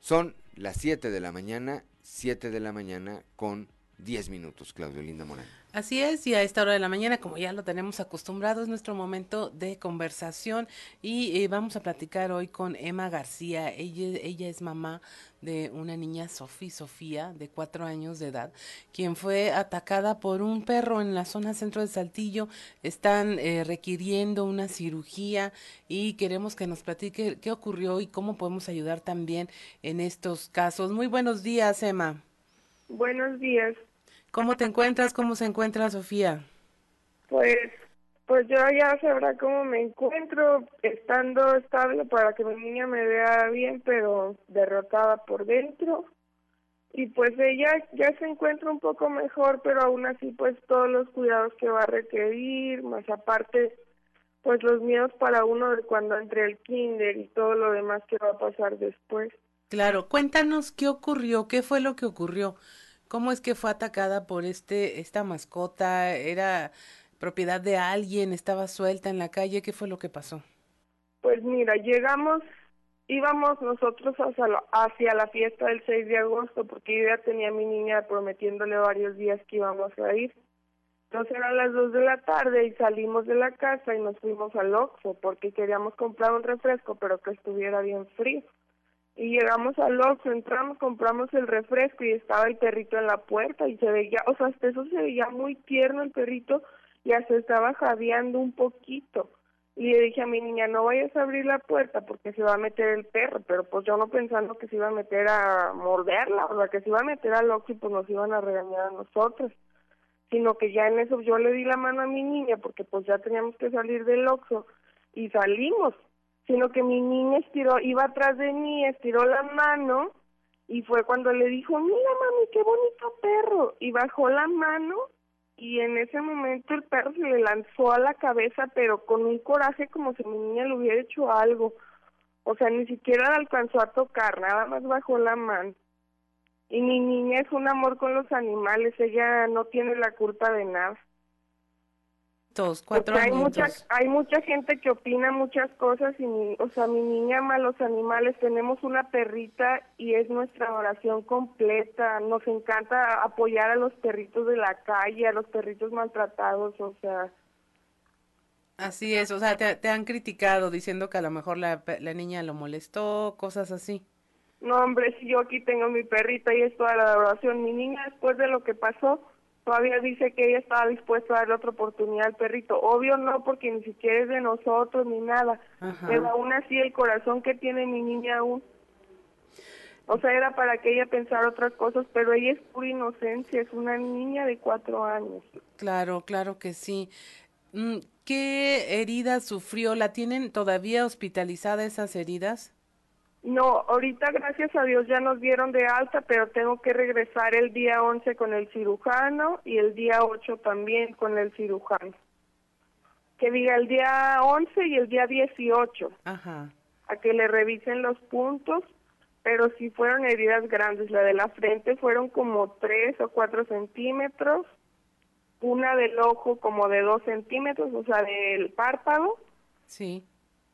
Son las 7 de la mañana, 7 de la mañana con 10 minutos, Claudio Linda Morán. Así es, y a esta hora de la mañana, como ya lo tenemos acostumbrado, es nuestro momento de conversación y eh, vamos a platicar hoy con Emma García. Ella, ella es mamá de una niña, Sofía, Sofía, de cuatro años de edad, quien fue atacada por un perro en la zona centro de Saltillo. Están eh, requiriendo una cirugía y queremos que nos platique qué ocurrió y cómo podemos ayudar también en estos casos. Muy buenos días, Emma. Buenos días. ¿Cómo te encuentras? ¿Cómo se encuentra Sofía? Pues, pues yo ya sabrá cómo me encuentro, estando estable para que mi niña me vea bien, pero derrotada por dentro. Y pues ella ya se encuentra un poco mejor, pero aún así pues todos los cuidados que va a requerir, más aparte pues los miedos para uno de cuando entre el kinder y todo lo demás que va a pasar después. Claro, cuéntanos qué ocurrió, qué fue lo que ocurrió. ¿Cómo es que fue atacada por este esta mascota? ¿Era propiedad de alguien? ¿Estaba suelta en la calle? ¿Qué fue lo que pasó? Pues mira, llegamos, íbamos nosotros hacia la, hacia la fiesta del 6 de agosto porque yo ya tenía a mi niña prometiéndole varios días que íbamos a ir. Entonces eran las 2 de la tarde y salimos de la casa y nos fuimos al Oxxo porque queríamos comprar un refresco pero que estuviera bien frío y llegamos al Oxxo, entramos, compramos el refresco y estaba el perrito en la puerta y se veía, o sea, hasta eso se veía muy tierno el perrito y hasta estaba jadeando un poquito. Y le dije a mi niña, no vayas a abrir la puerta porque se va a meter el perro, pero pues yo no pensando que se iba a meter a morderla, o sea, que se iba a meter al Oxxo y pues nos iban a regañar a nosotros. Sino que ya en eso yo le di la mano a mi niña porque pues ya teníamos que salir del Oxxo y salimos sino que mi niña estiró, iba atrás de mí, estiró la mano y fue cuando le dijo, mira mami, qué bonito perro, y bajó la mano y en ese momento el perro se le lanzó a la cabeza, pero con un coraje como si mi niña le hubiera hecho algo. O sea, ni siquiera la alcanzó a tocar, nada más bajó la mano. Y mi niña es un amor con los animales, ella no tiene la culpa de nada. Dos, cuatro Porque hay mucha, hay mucha gente que opina muchas cosas y, mi- o sea, mi niña ama a los animales. Tenemos una perrita y es nuestra oración completa. Nos encanta apoyar a los perritos de la calle, a los perritos maltratados, o sea, Así es, o sea, te, te han criticado diciendo que a lo mejor la, la niña lo molestó, cosas así. no hombre, si yo aquí tengo mi perrita y es toda la adoración. Mi niña después de lo que pasó todavía dice que ella estaba dispuesta a darle otra oportunidad al perrito. Obvio no, porque ni siquiera es de nosotros ni nada. Ajá. Pero aún así el corazón que tiene mi niña aún. O sea, era para que ella pensara otras cosas, pero ella es pura inocencia, es una niña de cuatro años. Claro, claro que sí. Mm, ¿Qué heridas sufrió? ¿La tienen todavía hospitalizada esas heridas? No, ahorita gracias a Dios ya nos dieron de alta, pero tengo que regresar el día 11 con el cirujano y el día 8 también con el cirujano. Que diga el día 11 y el día 18, Ajá. a que le revisen los puntos, pero sí fueron heridas grandes. La de la frente fueron como 3 o 4 centímetros, una del ojo como de 2 centímetros, o sea, del párpado, Sí.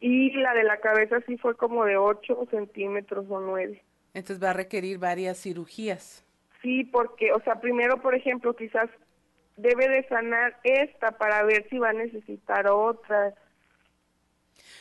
Y la de la cabeza sí fue como de 8 centímetros o 9. Entonces va a requerir varias cirugías. Sí, porque, o sea, primero, por ejemplo, quizás debe de sanar esta para ver si va a necesitar otra.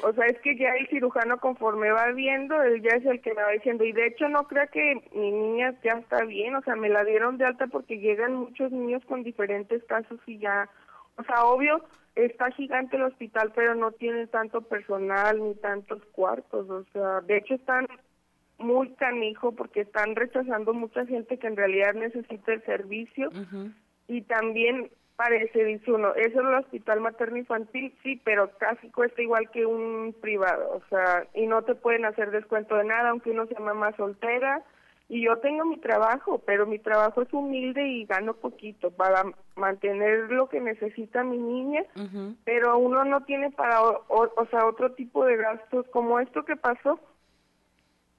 O sea, es que ya el cirujano conforme va viendo, él ya es el que me va diciendo. Y de hecho no creo que mi niña ya está bien, o sea, me la dieron de alta porque llegan muchos niños con diferentes casos y ya, o sea, obvio, está gigante el hospital, pero no tiene tanto personal ni tantos cuartos, o sea, de hecho están muy canijo porque están rechazando mucha gente que en realidad necesita el servicio. Y también parece, dice uno, eso es el hospital materno infantil, sí, pero casi cuesta igual que un privado, o sea, y no te pueden hacer descuento de nada, aunque uno sea mamá soltera, y yo tengo mi trabajo, pero mi trabajo es humilde y gano poquito para mantener lo que necesita mi niña, pero uno no tiene para, o, o- sea, otro tipo de gastos como esto que pasó,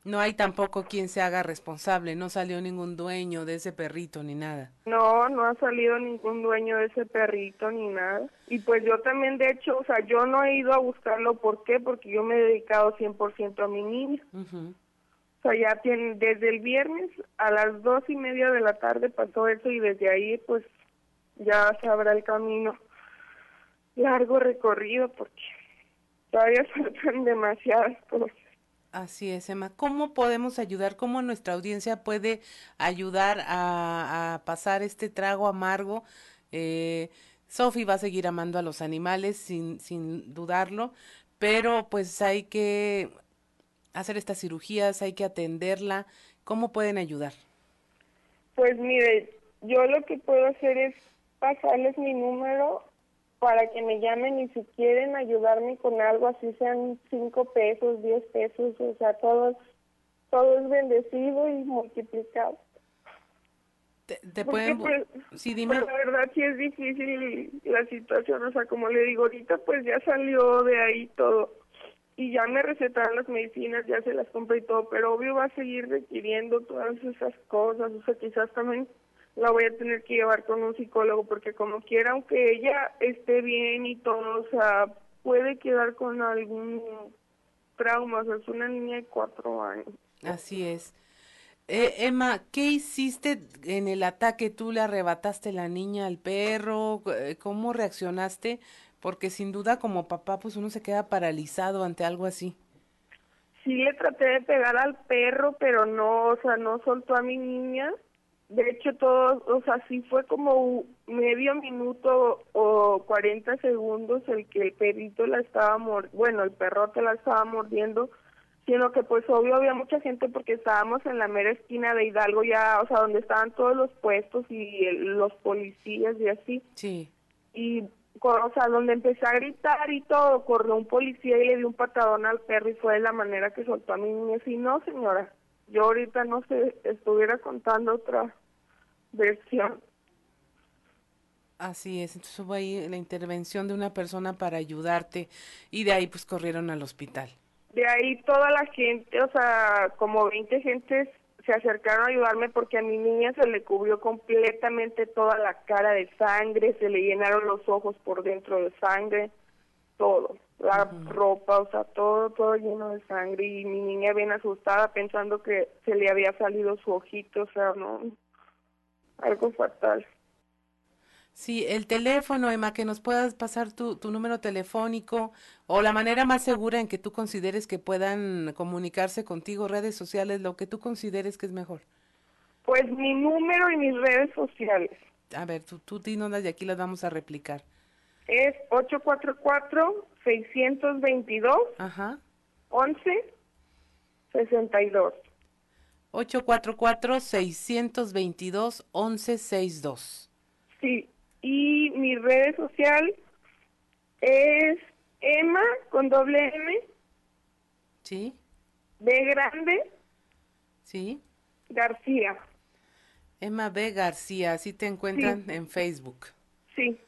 No hay tampoco quien se haga responsable, no salió ningún dueño de ese perrito ni nada. No, no ha salido ningún dueño de ese perrito ni nada. Y pues yo también, de hecho, o sea, yo no he ido a buscarlo. ¿Por qué? Porque yo me he dedicado 100% a mi niña. O ya tiene, desde el viernes a las dos y media de la tarde pasó eso y desde ahí pues ya sabrá el camino. Largo recorrido porque todavía faltan demasiadas cosas. Así es, Emma. ¿Cómo podemos ayudar? ¿Cómo nuestra audiencia puede ayudar a, a pasar este trago amargo? Eh, Sophie va a seguir amando a los animales sin, sin dudarlo, pero pues hay que hacer estas cirugías, hay que atenderla. ¿Cómo pueden ayudar? Pues mire, yo lo que puedo hacer es pasarles mi número para que me llamen y si quieren ayudarme con algo, así sean cinco pesos, diez pesos, o sea, todo, todo es bendecido y multiplicado. Te pueden... pues, sí, dime. pues, la verdad sí es difícil la situación, o sea, como le digo, ahorita pues ya salió de ahí todo y ya me recetaron las medicinas, ya se las compré y todo, pero obvio va a seguir requiriendo todas esas cosas, o sea, quizás también la voy a tener que llevar con un psicólogo porque como quiera, aunque ella esté bien y todo, o sea, puede quedar con algún trauma, o sea, es una niña de cuatro años. Así es. Eh, Emma, ¿qué hiciste en el ataque? ¿Tú le arrebataste la niña al perro? Eh, ¿Cómo reaccionaste? Porque sin duda como papá, pues uno se queda paralizado ante algo así. Sí le traté de pegar al perro, pero no, o sea, no soltó a mi niña. De hecho, todo, o sea, sí fue como medio minuto o 40 segundos el que el perrito la estaba mor bueno, el perrote la estaba mordiendo, sino que pues obvio había mucha gente porque estábamos en la mera esquina de Hidalgo ya, o sea, donde estaban todos los puestos y el- los policías y así. Sí. Y o sea, donde empecé a gritar y todo, corrió un policía y le dio un patadón al perro y fue de la manera que soltó a mi niña. Y no, señora, yo ahorita no sé, estuviera contando otra versión. Así es, entonces hubo ahí la intervención de una persona para ayudarte y de ahí pues corrieron al hospital. De ahí toda la gente, o sea, como 20 gentes se acercaron a ayudarme porque a mi niña se le cubrió completamente toda la cara de sangre, se le llenaron los ojos por dentro de sangre, todo, la ropa, o sea, todo, todo lleno de sangre y mi niña bien asustada pensando que se le había salido su ojito, o sea, no, algo fatal. Sí, el teléfono, Emma, que nos puedas pasar tu, tu número telefónico o la manera más segura en que tú consideres que puedan comunicarse contigo, redes sociales, lo que tú consideres que es mejor. Pues mi número y mis redes sociales. A ver, tú, tú dinos y aquí las vamos a replicar. Es 844-622. Ajá. 11 62. 844-622-1162. Sí, y mi red social es Emma con doble M. Sí. B grande. Sí. García. Emma B. García, así te encuentran en Facebook. Sí.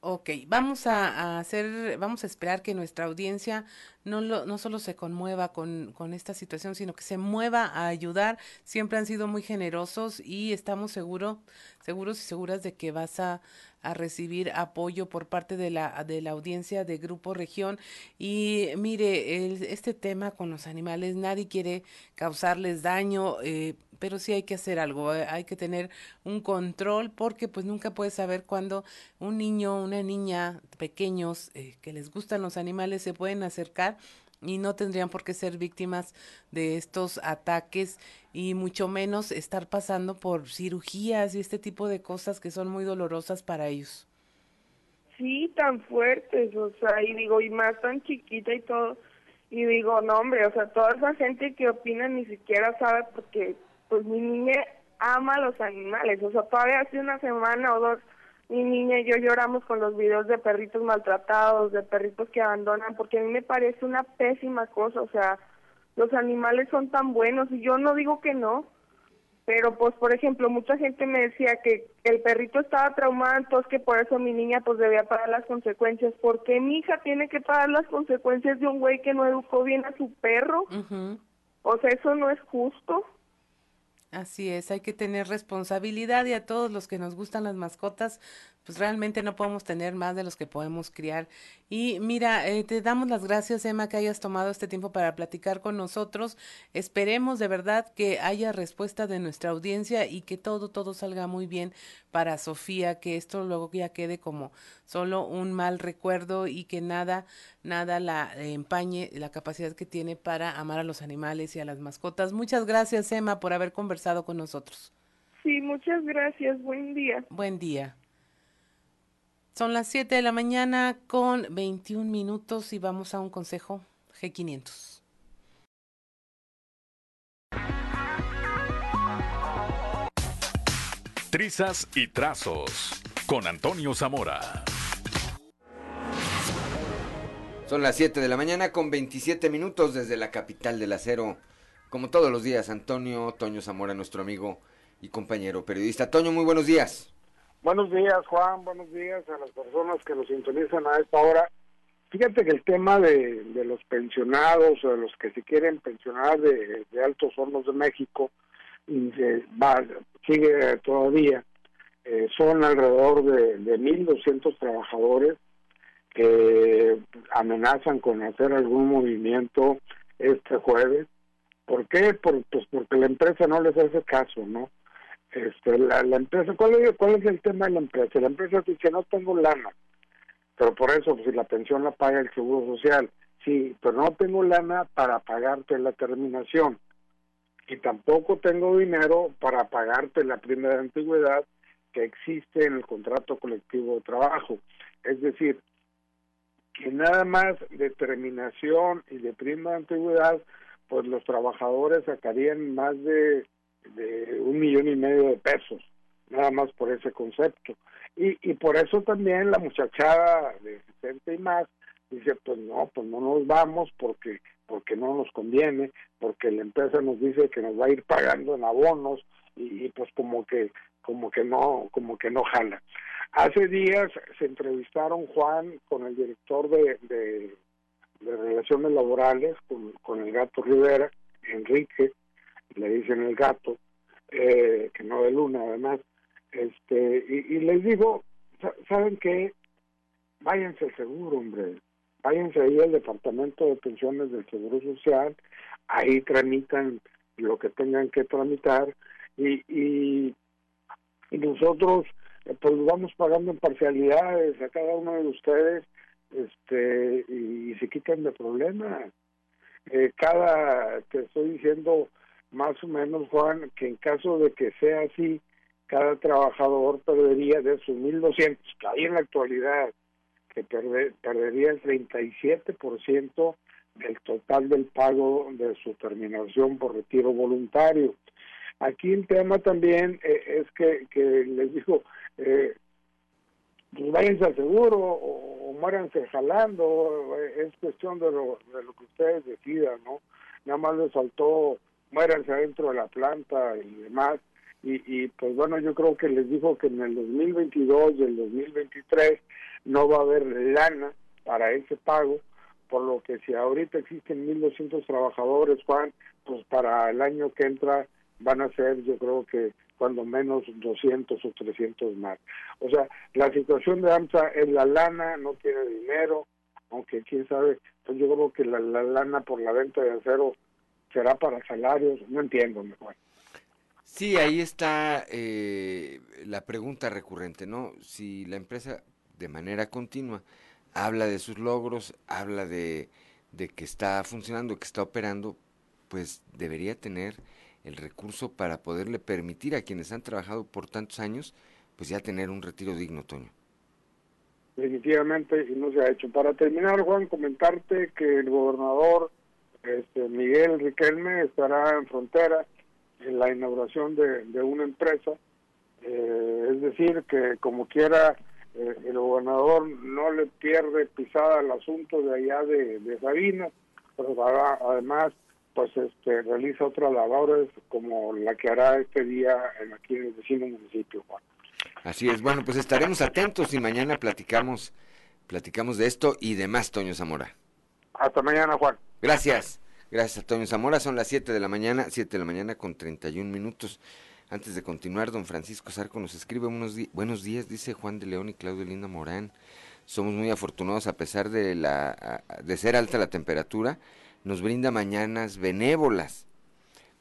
Ok, vamos a, hacer, vamos a esperar que nuestra audiencia no, lo, no solo se conmueva con, con, esta situación, sino que se mueva a ayudar. Siempre han sido muy generosos y estamos seguros, seguros y seguras de que vas a, a recibir apoyo por parte de la, de la audiencia de Grupo Región. Y mire, el, este tema con los animales, nadie quiere causarles daño. Eh, pero sí hay que hacer algo, eh, hay que tener un control porque pues nunca puedes saber cuándo un niño, una niña, pequeños eh, que les gustan los animales se pueden acercar y no tendrían por qué ser víctimas de estos ataques y mucho menos estar pasando por cirugías y este tipo de cosas que son muy dolorosas para ellos. Sí, tan fuertes, o sea, y digo, y más tan chiquita y todo, y digo, no hombre, o sea, toda esa gente que opina ni siquiera sabe porque pues mi niña ama a los animales, o sea, todavía hace una semana o dos, mi niña y yo lloramos con los videos de perritos maltratados, de perritos que abandonan, porque a mí me parece una pésima cosa, o sea, los animales son tan buenos y yo no digo que no, pero pues por ejemplo mucha gente me decía que el perrito estaba traumado, entonces que por eso mi niña pues debía pagar las consecuencias, porque mi hija tiene que pagar las consecuencias de un güey que no educó bien a su perro? O sea, eso no es justo. Así es, hay que tener responsabilidad y a todos los que nos gustan las mascotas, pues realmente no podemos tener más de los que podemos criar. Y mira, eh, te damos las gracias, Emma, que hayas tomado este tiempo para platicar con nosotros. Esperemos de verdad que haya respuesta de nuestra audiencia y que todo, todo salga muy bien para Sofía, que esto luego ya quede como solo un mal recuerdo y que nada, nada la empañe la capacidad que tiene para amar a los animales y a las mascotas. Muchas gracias, Emma, por haber conversado con nosotros. Sí, muchas gracias. Buen día. Buen día. Son las 7 de la mañana con 21 minutos y vamos a un consejo G500. Trizas y trazos con Antonio Zamora. Son las 7 de la mañana con 27 minutos desde la capital del acero. Como todos los días, Antonio Toño Zamora, nuestro amigo y compañero periodista. Toño, muy buenos días. Buenos días, Juan. Buenos días a las personas que nos sintonizan a esta hora. Fíjate que el tema de, los pensionados o de los que se quieren pensionar de, Altos Hornos de México va, sigue todavía. Eh, son alrededor de, de 1.200 trabajadores que amenazan con hacer algún movimiento este jueves. ¿Por qué? Por, pues porque la empresa no les hace caso, ¿no? Este, la, empresa, ¿cuál es, ¿cuál es el tema de la empresa? La empresa dice, no tengo lana, pero por eso, pues, si la pensión la paga el Seguro Social, sí, pero no tengo lana para pagarte la terminación y tampoco tengo dinero para pagarte la primera antigüedad que existe en el contrato colectivo de trabajo. Es decir, que nada más de terminación y de prima de antigüedad, pues los trabajadores sacarían más de de un millón y medio de pesos, nada más por ese concepto. Y, y por eso también la muchachada de 60 y más dice, pues no, pues no nos vamos porque porque no nos conviene, porque la empresa nos dice que nos va a ir pagando en abonos y, pues como que como que no como que no jala. Hace días se entrevistaron Juan con el director de, de, relaciones laborales con, con el gato Rivera, Enrique, le dicen el gato, eh, que no de luna además, este y, y les digo, ¿saben qué? Váyanse seguro, hombre, váyanse ahí al departamento de pensiones del Seguro Social, ahí tramitan lo que tengan que tramitar y, y, nosotros eh, pues vamos pagando en parcialidades a cada uno de ustedes este y, se quitan de problemas. Eh, cada, te estoy diciendo más o menos, Juan, que en caso de que sea así, cada trabajador perdería de sus 1.200 que hay en la actualidad, que perdería el 37% del total del pago de su terminación por retiro voluntario. Aquí el tema también eh, es que, les digo, eh, pues váyanse al seguro o, o muéranse jalando, eh, es cuestión de lo, de lo que ustedes decidan, ¿no? Nada más les faltó muéranse adentro de la planta y demás. Y, y pues bueno, yo creo que les dijo que en el 2022 y el 2023 no va a haber lana para ese pago, por lo que si ahorita existen 1.200 trabajadores, Juan, pues para el año que entra van a ser, yo creo que cuando menos 200 o 300 más. O sea, la situación de AMSA es la lana, no tiene dinero, aunque quién sabe, pues yo creo que la, lana por la venta de acero será para salarios, no entiendo mejor. Sí, ahí está eh, la pregunta recurrente, ¿no? Si la empresa de manera continua, habla de sus logros, habla de, de que está funcionando, que está operando, pues debería tener el recurso para poderle permitir a quienes han trabajado por tantos años, pues ya tener un retiro digno, Toño. Definitivamente, y no se ha hecho. Para terminar, Juan, comentarte que el gobernador este, Miguel Riquelme estará en frontera en la inauguración de, de una empresa, eh, es decir, que como quiera eh, el gobernador no le pierde pisada al asunto de allá de, de Sabina, pero además pues este realiza otras labores como la que hará este día en aquí en el vecino municipio, Juan. Así es, bueno, pues estaremos atentos y mañana platicamos platicamos de esto y demás, Toño Zamora. Hasta mañana, Juan. Gracias. Gracias, Toño Zamora. Son las 7 de la mañana, 7 de la mañana con 31 minutos. Antes de continuar, don Francisco Zarco nos escribe unos buenos días, dice Juan de León y Claudio Linda Morán. Somos muy afortunados a pesar de, la, de ser alta la temperatura, nos brinda mañanas benévolas.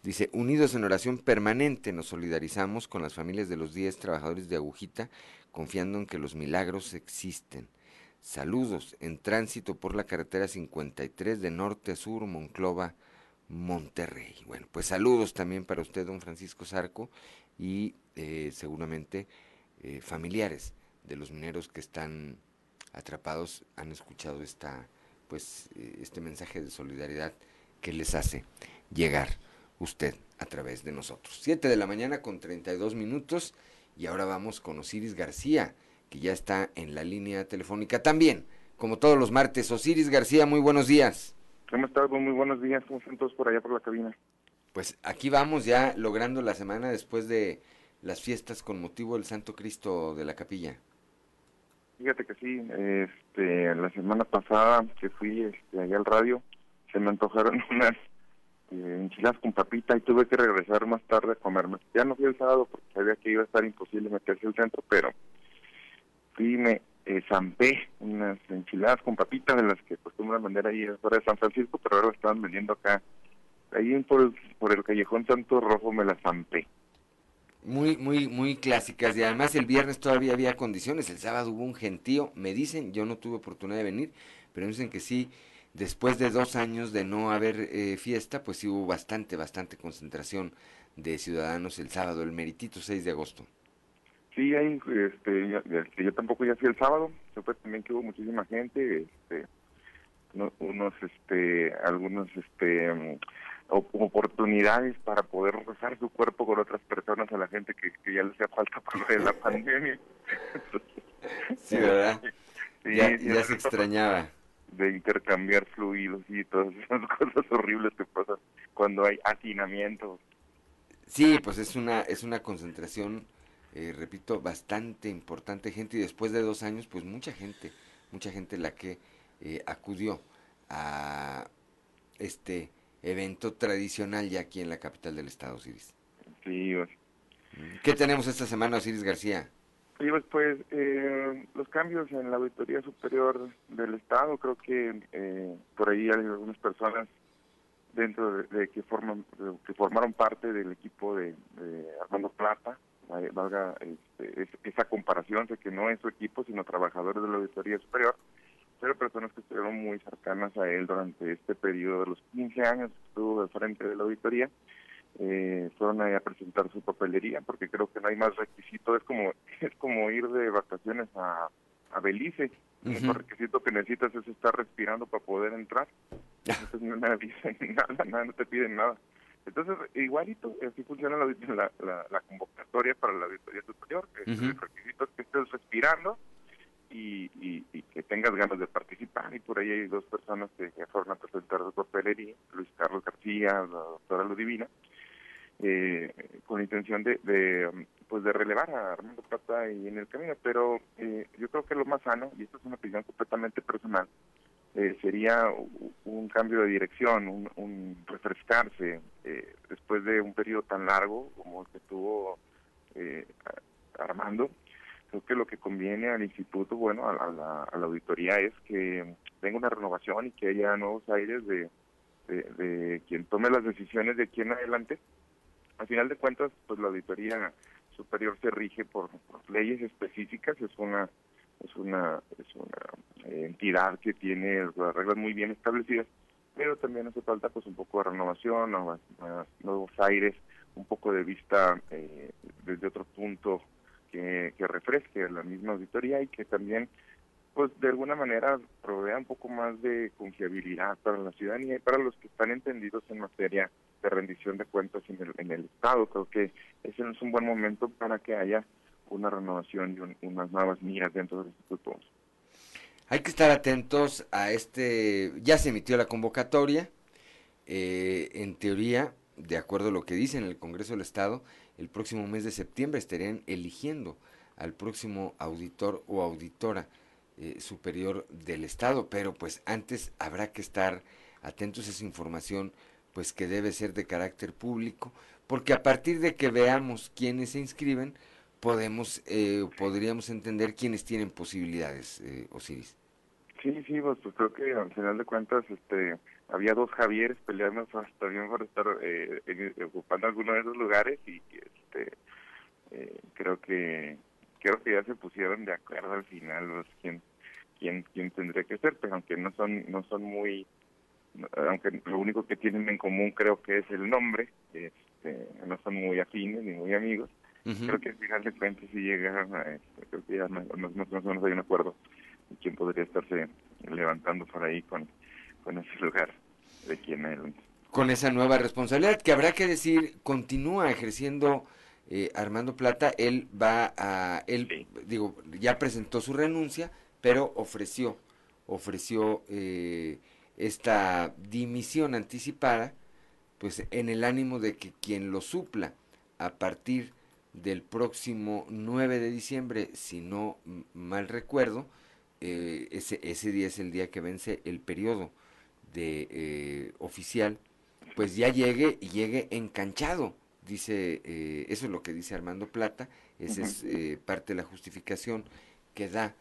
Dice, unidos en oración permanente nos solidarizamos con las familias de los 10 trabajadores de Agujita, confiando en que los milagros existen. Saludos en tránsito por la carretera 53 de norte a sur, Monclova, Monterrey. Bueno, pues saludos también para usted, don Francisco Zarco, y eh, seguramente eh, familiares de los mineros que están atrapados han escuchado esta, pues, eh, este mensaje de solidaridad que les hace llegar usted a través de nosotros. Siete de la mañana con 32 minutos y ahora vamos con Osiris García, que ya está en la línea telefónica también, como todos los martes. Osiris García, muy buenos días. ¿Cómo estás? Muy buenos días. ¿Cómo están todos por allá por la cabina? Pues aquí vamos ya logrando la semana después de las fiestas con motivo del Santo Cristo de la Capilla. Fíjate que sí, este, la semana pasada que fui este, allá al radio, se me antojaron unas eh, enchiladas con papita y tuve que regresar más tarde a comerme. Ya no fui el sábado porque sabía que iba a estar imposible meterse al centro, pero fui me eh, zampé unas enchiladas con papitas de las que acostumbran vender ahí fuera de San Francisco, pero ahora estaban vendiendo acá. Ahí por el, por el callejón Santo Rojo me las zampé. Muy, muy, muy clásicas y además el viernes todavía había condiciones, el sábado hubo un gentío, me dicen, yo no tuve oportunidad de venir, pero me dicen que sí, después de dos años de no haber eh, fiesta, pues sí hubo bastante, bastante concentración de ciudadanos el sábado, el meritito 6 de agosto. Sí, hay, este, este, yo tampoco ya fui el sábado, fue también que hubo muchísima gente, este, unos, este, algunos, este, mm, oportunidades para poder rozar su cuerpo con otras personas a la gente que, ya les hacía falta por de la pandemia. Sí, ¿verdad? Sí, ya, se extrañaba. de intercambiar fluidos y todas esas cosas horribles que pasan cuando hay hacinamiento. Sí, pues es una, es una concentración, eh, repito, bastante importante gente y después de dos años, pues mucha gente, mucha gente la que eh, acudió a este evento tradicional ya aquí en la capital del estado, Osiris. Sí, pues, ¿Qué tenemos esta semana, Osiris García? Y después, eh, los cambios en la Auditoría Superior del Estado, creo que eh, por ahí hay algunas personas dentro de, de que forman de- que formaron parte del equipo de, de Armando Plata, valga este, es- esa comparación, sé que no es su equipo, sino trabajadores de la Auditoría Superior, pero personas que estuvieron muy cercanas a él durante este periodo de los 15 años que estuvo al frente de la auditoría eh, fueron ahí a presentar su papelería porque creo que no hay más requisito es como es como ir de vacaciones a, a Belice. El único Ujú. requisito que necesitas es estar respirando para poder entrar. Entonces no me dicen nada, nada no te piden nada entonces igualito así funciona la, la, la- la convocatoria para la auditoría superior que Ujú. el requisito es que estés respirando y, y, y que tengas ganas de participar. Y por ahí hay dos personas que, que fueron a presentar su papelería, Luis Carlos García, la doctora Ludivina, eh, con intención de, de, pues de relevar a Armando Plata y en el camino. Pero eh, yo creo que lo más sano, y esto es una opinión completamente personal, eh, sería un cambio de dirección, un, un refrescarse eh, después de un periodo tan largo como el que tuvo eh, Armando. Creo que lo que conviene al instituto, bueno, a, a la, auditoría es que tenga una renovación y que haya nuevos aires de, de, de quien tome las decisiones de aquí en adelante. Al final de cuentas, pues la auditoría superior se rige por, por leyes específicas, es una es una es una entidad que tiene las reglas muy bien establecidas, pero también hace falta pues un poco de renovación, nuevos aires, un poco de vista eh, desde otro punto que, que refresque la misma auditoría y que también pues de alguna manera provea un poco más de confiabilidad para la ciudadanía y para los que están entendidos en materia de rendición de cuentas en el, en el Estado. Creo que ese es un buen momento para que haya una renovación y un- unas nuevas miras dentro del Instituto. Hay que estar atentos a este, ya se emitió la convocatoria, eh, en teoría, de acuerdo a lo que dice en el Congreso del Estado, el próximo mes de septiembre estarían eligiendo al próximo auditor o auditora eh, superior del Estado, pero pues antes habrá que estar atentos a esa información, pues que debe ser de carácter público, porque a partir de que veamos quiénes se inscriben, podemos, eh, podríamos entender quiénes tienen posibilidades, eh, Osiris. Sí, sí, pues, pues creo que al final de cuentas este había dos Javieres peleando por- también por estar eh, en- ocupando alguno de esos lugares y este eh, creo que creo que ya se pusieron de acuerdo al final pues, quién quién quién tendría que ser, pero aunque no son no son muy aunque lo único que tienen en común creo que es el nombre, este, no son muy afines ni muy amigos. Ujú. Creo que al final de cuentas si llegaron a este, creo que ya más o menos hay un acuerdo de quién podría estarse levantando por ahí con, con ese lugar de quién adelante. con esa nueva responsabilidad que habrá que decir continúa ejerciendo eh, Armando Plata él va a él digo ya presentó su renuncia pero ofreció ofreció eh, esta dimisión anticipada pues en el ánimo de que quien lo supla a partir del próximo 9 de diciembre si no mal recuerdo eh, ese ese día es el día que vence el periodo de eh, oficial, pues ya llegue y llegue enganchado. Dice, eh, eso es lo que dice Armando Plata, esa es eh, parte de la justificación que da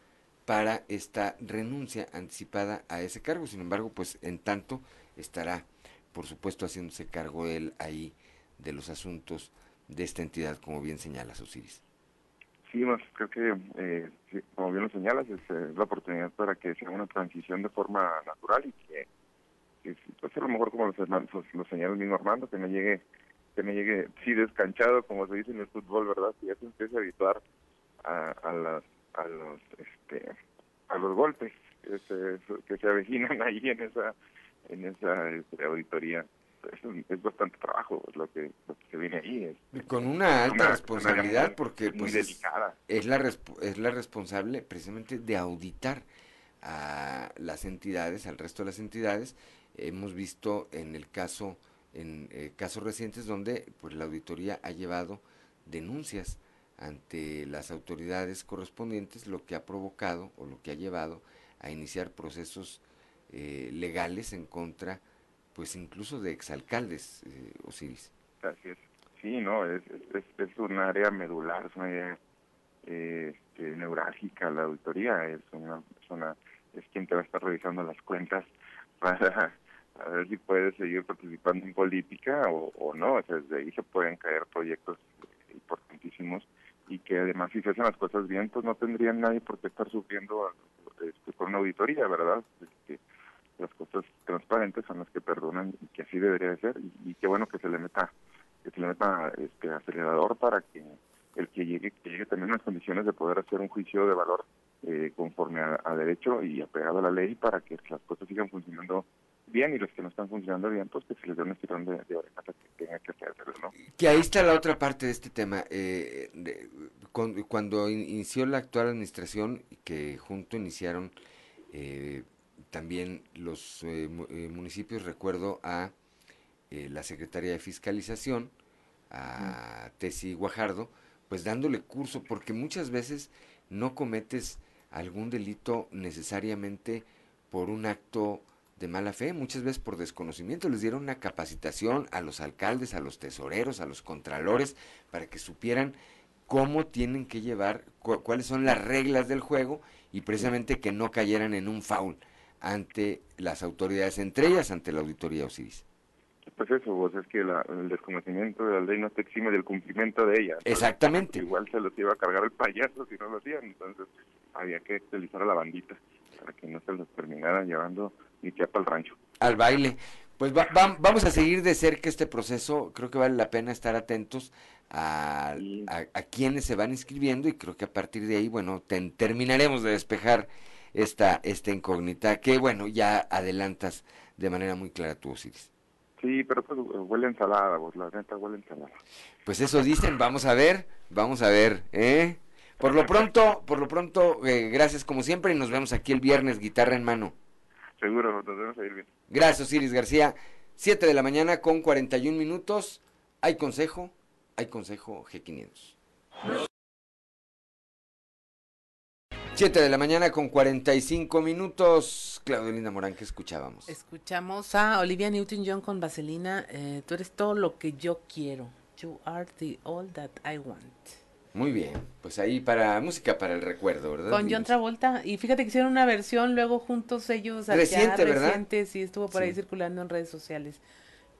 para esta renuncia anticipada a ese cargo. Sin embargo, pues en tanto estará, por supuesto, haciéndose cargo él ahí de los asuntos de esta entidad, como bien señalas, Osiris. Sí, más creo que, eh, como bien lo señalas, es, eh, la oportunidad para que sea una transición de forma natural y que, que pues a lo mejor como lo señala el mismo Armando, que no llegue, que no llegue, sí, descanchado, como se dice en el fútbol, ¿verdad? Que ya se empiece a habituar a, a, las, a los, este, a los golpes que se, que se avecinan ahí en esa, en esa este, auditoría es, es bastante trabajo lo que, lo que se viene ahí. Es, Con una alta una- responsabilidad una- porque muy pues, es, delicada. es la es la responsable precisamente de auditar a las entidades, al resto de las entidades. Hemos visto en el caso, en eh, casos recientes donde pues la auditoría ha llevado denuncias ante las autoridades correspondientes, lo que ha provocado o lo que ha llevado a iniciar procesos eh, legales en contra, pues incluso de exalcaldes, eh, Osiris. Así es. Sí, no, es, es, es- un área medular, es una área eh, este, neurálgica la auditoría, es una, es una, es quien te va a estar revisando las cuentas para a ver si puedes seguir participando en política o, o no, o sea, desde ahí se pueden caer proyectos importantísimos y que además si se hacen las cosas bien, pues no tendrían nadie por qué estar sufriendo este, con una auditoría, ¿verdad? Este, las cosas transparentes son las que perdonan y que así debería de ser y, y qué bueno que se le meta que se le meta este acelerador para que el que llegue que llegue también en las condiciones de poder hacer un juicio de valor eh, conforme a, a derecho y apegado a la ley para que las cosas sigan funcionando bien y los que no están funcionando bien pues que se les dé un estirón de, de a que tenga que hacerlo, ¿no? Que ahí está la otra parte de este tema. eh, con- cuando in- inició la actual administración, que junto iniciaron eh, también los eh, eh, municipios, recuerdo a eh, la Secretaría de Fiscalización, a Tesi Guajardo, pues dándole curso, porque muchas veces no cometes algún delito necesariamente por un acto de mala fe, muchas veces por desconocimiento. Les dieron una capacitación a los alcaldes, a los tesoreros, a los contralores, para que supieran cómo tienen que llevar, cu- cuáles son las reglas del juego y precisamente que no cayeran en un foul ante las autoridades, entre ellas ante la auditoría Osiris. Pues eso, vos es que la- el desconocimiento de la ley no te exime del cumplimiento de ella. Entonces, Exactamente. Igual se los iba a cargar el payaso si no lo hacían, entonces había que utilizar a la bandita para que no se los terminara llevando ni para el rancho. al baile. Pues va- va- vamos a seguir de cerca este proceso. Creo que vale la pena estar atentos a, a, a quienes se van inscribiendo y creo que a partir de ahí, bueno, ten- terminaremos de despejar esta, esta incógnita que, bueno, ya adelantas de manera muy clara tú, Osiris. Sí, pero pues huele ensalada, vos, la neta huele ensalada. Pues eso dicen, vamos a ver, vamos a ver, ¿eh? Por lo pronto, por lo pronto, eh, gracias como siempre y nos vemos aquí el viernes, guitarra en mano. Seguro, nos vemos a ir bien. Gracias, Osiris García. 7 de la mañana con 41 minutos. Hay consejo, hay consejo G500. 7 de la mañana con 45 minutos. Claudio Linda Morán, ¿qué escuchábamos? Escuchamos a Olivia Newton-John con Vaselina. eh, tú eres todo lo que yo quiero. You are the all that I want. Muy bien, pues ahí para música para el recuerdo, ¿verdad? Con John. Travolta. Y fíjate que hicieron una versión luego juntos ellos. allá, Reciente, ¿verdad? Reciente, sí, estuvo por ahí circulando en redes sociales.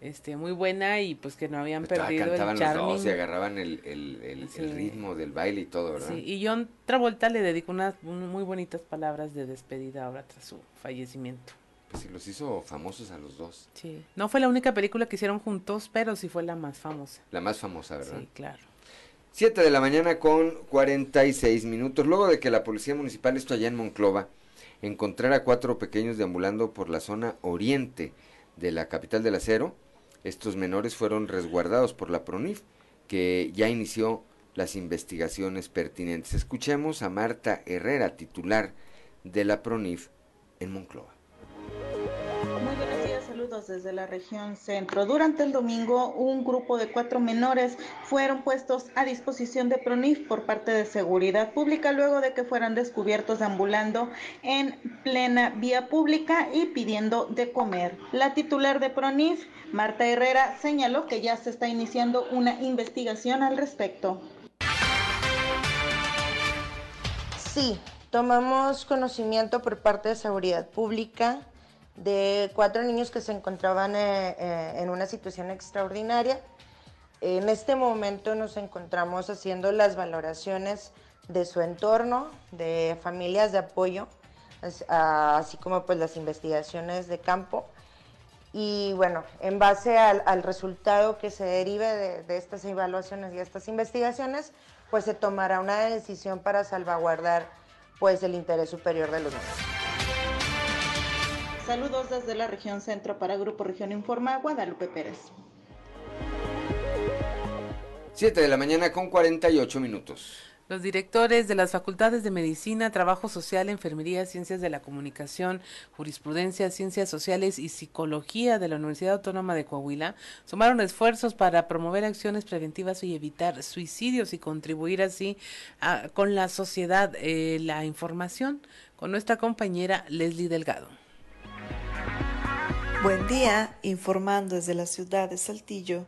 Este, muy buena y pues que no habían Pues, perdido cantaban el los charming. dos y agarraban el, el- el- ritmo del baile y todo, ¿verdad? Sí, y John Travolta le dedicó unas un- muy bonitas palabras de despedida ahora tras su fallecimiento. Pues sí, los hizo famosos a los dos. Sí. No fue la única película que hicieron juntos, pero sí fue la más famosa. La más famosa, ¿verdad? Sí, claro. 7 de la mañana con 46 minutos. Luego de que la Policía Municipal, esto allá en Monclova, encontrara cuatro pequeños deambulando por la zona oriente de la capital del acero, estos menores fueron resguardados por la PRONIF, que ya inició las investigaciones pertinentes. Escuchemos a Marta Herrera, titular de la PRONIF en Monclova. Desde la región centro. Durante el domingo, un grupo de cuatro menores fueron puestos a disposición de PRONIF por parte de Seguridad Pública luego de que fueran descubiertos ambulando en plena vía pública y pidiendo de comer. La titular de PRONIF, Marta Herrera, señaló que ya se está iniciando una investigación al respecto. Sí, tomamos conocimiento por parte de Seguridad Pública de cuatro niños que se encontraban eh, eh, en una situación extraordinaria. En este momento nos encontramos haciendo las valoraciones de su entorno, de familias de apoyo, así como pues las investigaciones de campo. Y bueno, en base al, al resultado que se derive de, de estas evaluaciones y estas investigaciones, pues se tomará una decisión para salvaguardar pues el interés superior de los niños. Saludos desde la región centro para Grupo Región Informa, Guadalupe Pérez. 7 de la mañana con 48 minutos. Los directores de las facultades de Medicina, Trabajo Social, Enfermería, Ciencias de la Comunicación, Jurisprudencia, Ciencias Sociales y Psicología de la Universidad Autónoma de Coahuila sumaron esfuerzos para promover acciones preventivas y evitar suicidios y contribuir así con la sociedad. Eh, la información con nuestra compañera Leslie Delgado. Buen día, informando desde la ciudad de Saltillo.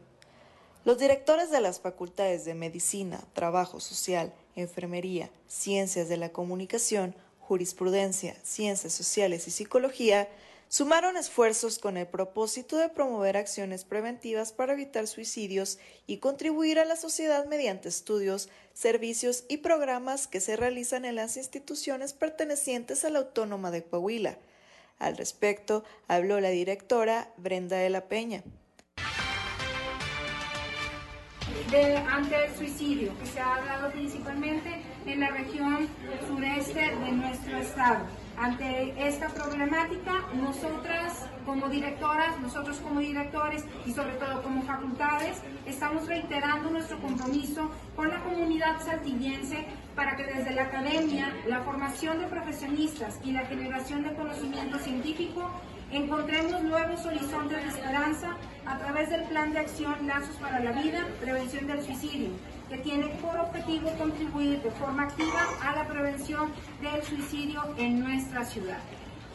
Los directores de las facultades de Medicina, Trabajo Social, Enfermería, Ciencias de la Comunicación, Jurisprudencia, Ciencias Sociales y Psicología sumaron esfuerzos con el propósito de promover acciones preventivas para evitar suicidios y contribuir a la sociedad mediante estudios, servicios y programas que se realizan en las instituciones pertenecientes a la Autónoma de Coahuila. Al respecto, habló la directora Brenda de la Peña. de, ante el suicidio que se ha dado principalmente en la región sureste de nuestro estado. Ante esta problemática, nosotras como directoras, nosotros como directores y sobre todo como facultades, estamos reiterando nuestro compromiso con la comunidad saltillense para que desde la academia, la formación de profesionistas y la generación de conocimiento científico Encontremos nuevos horizontes de esperanza a través del Plan de Acción Lazos para la Vida, Prevención del Suicidio, que tiene por objetivo contribuir de forma activa a la prevención del suicidio en nuestra ciudad.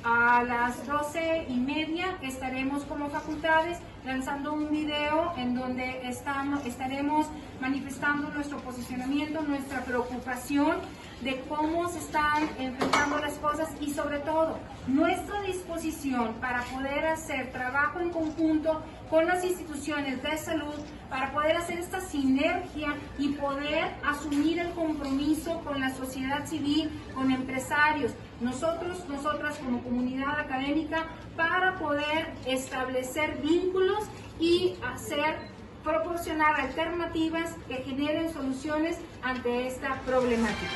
A las doce y media estaremos como facultades lanzando un video en donde estamos, estaremos manifestando nuestro posicionamiento, nuestra preocupación de cómo se están enfrentando las cosas y sobre todo nuestra disposición para poder hacer trabajo en conjunto con las instituciones de salud, para poder hacer esta sinergia y poder asumir el compromiso con la sociedad civil, con empresarios, nosotros, nosotras como comunidad académica, para poder establecer vínculos y hacer proporcionar alternativas que generen soluciones ante esta problemática.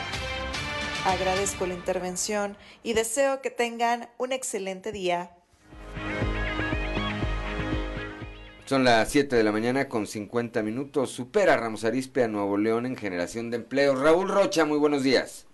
Agradezco la intervención y deseo que tengan un excelente día. Son las 7 de la mañana con 50 minutos. Supera Ramos Arispe a Nuevo León en generación de empleo. Raúl Rocha, muy buenos días.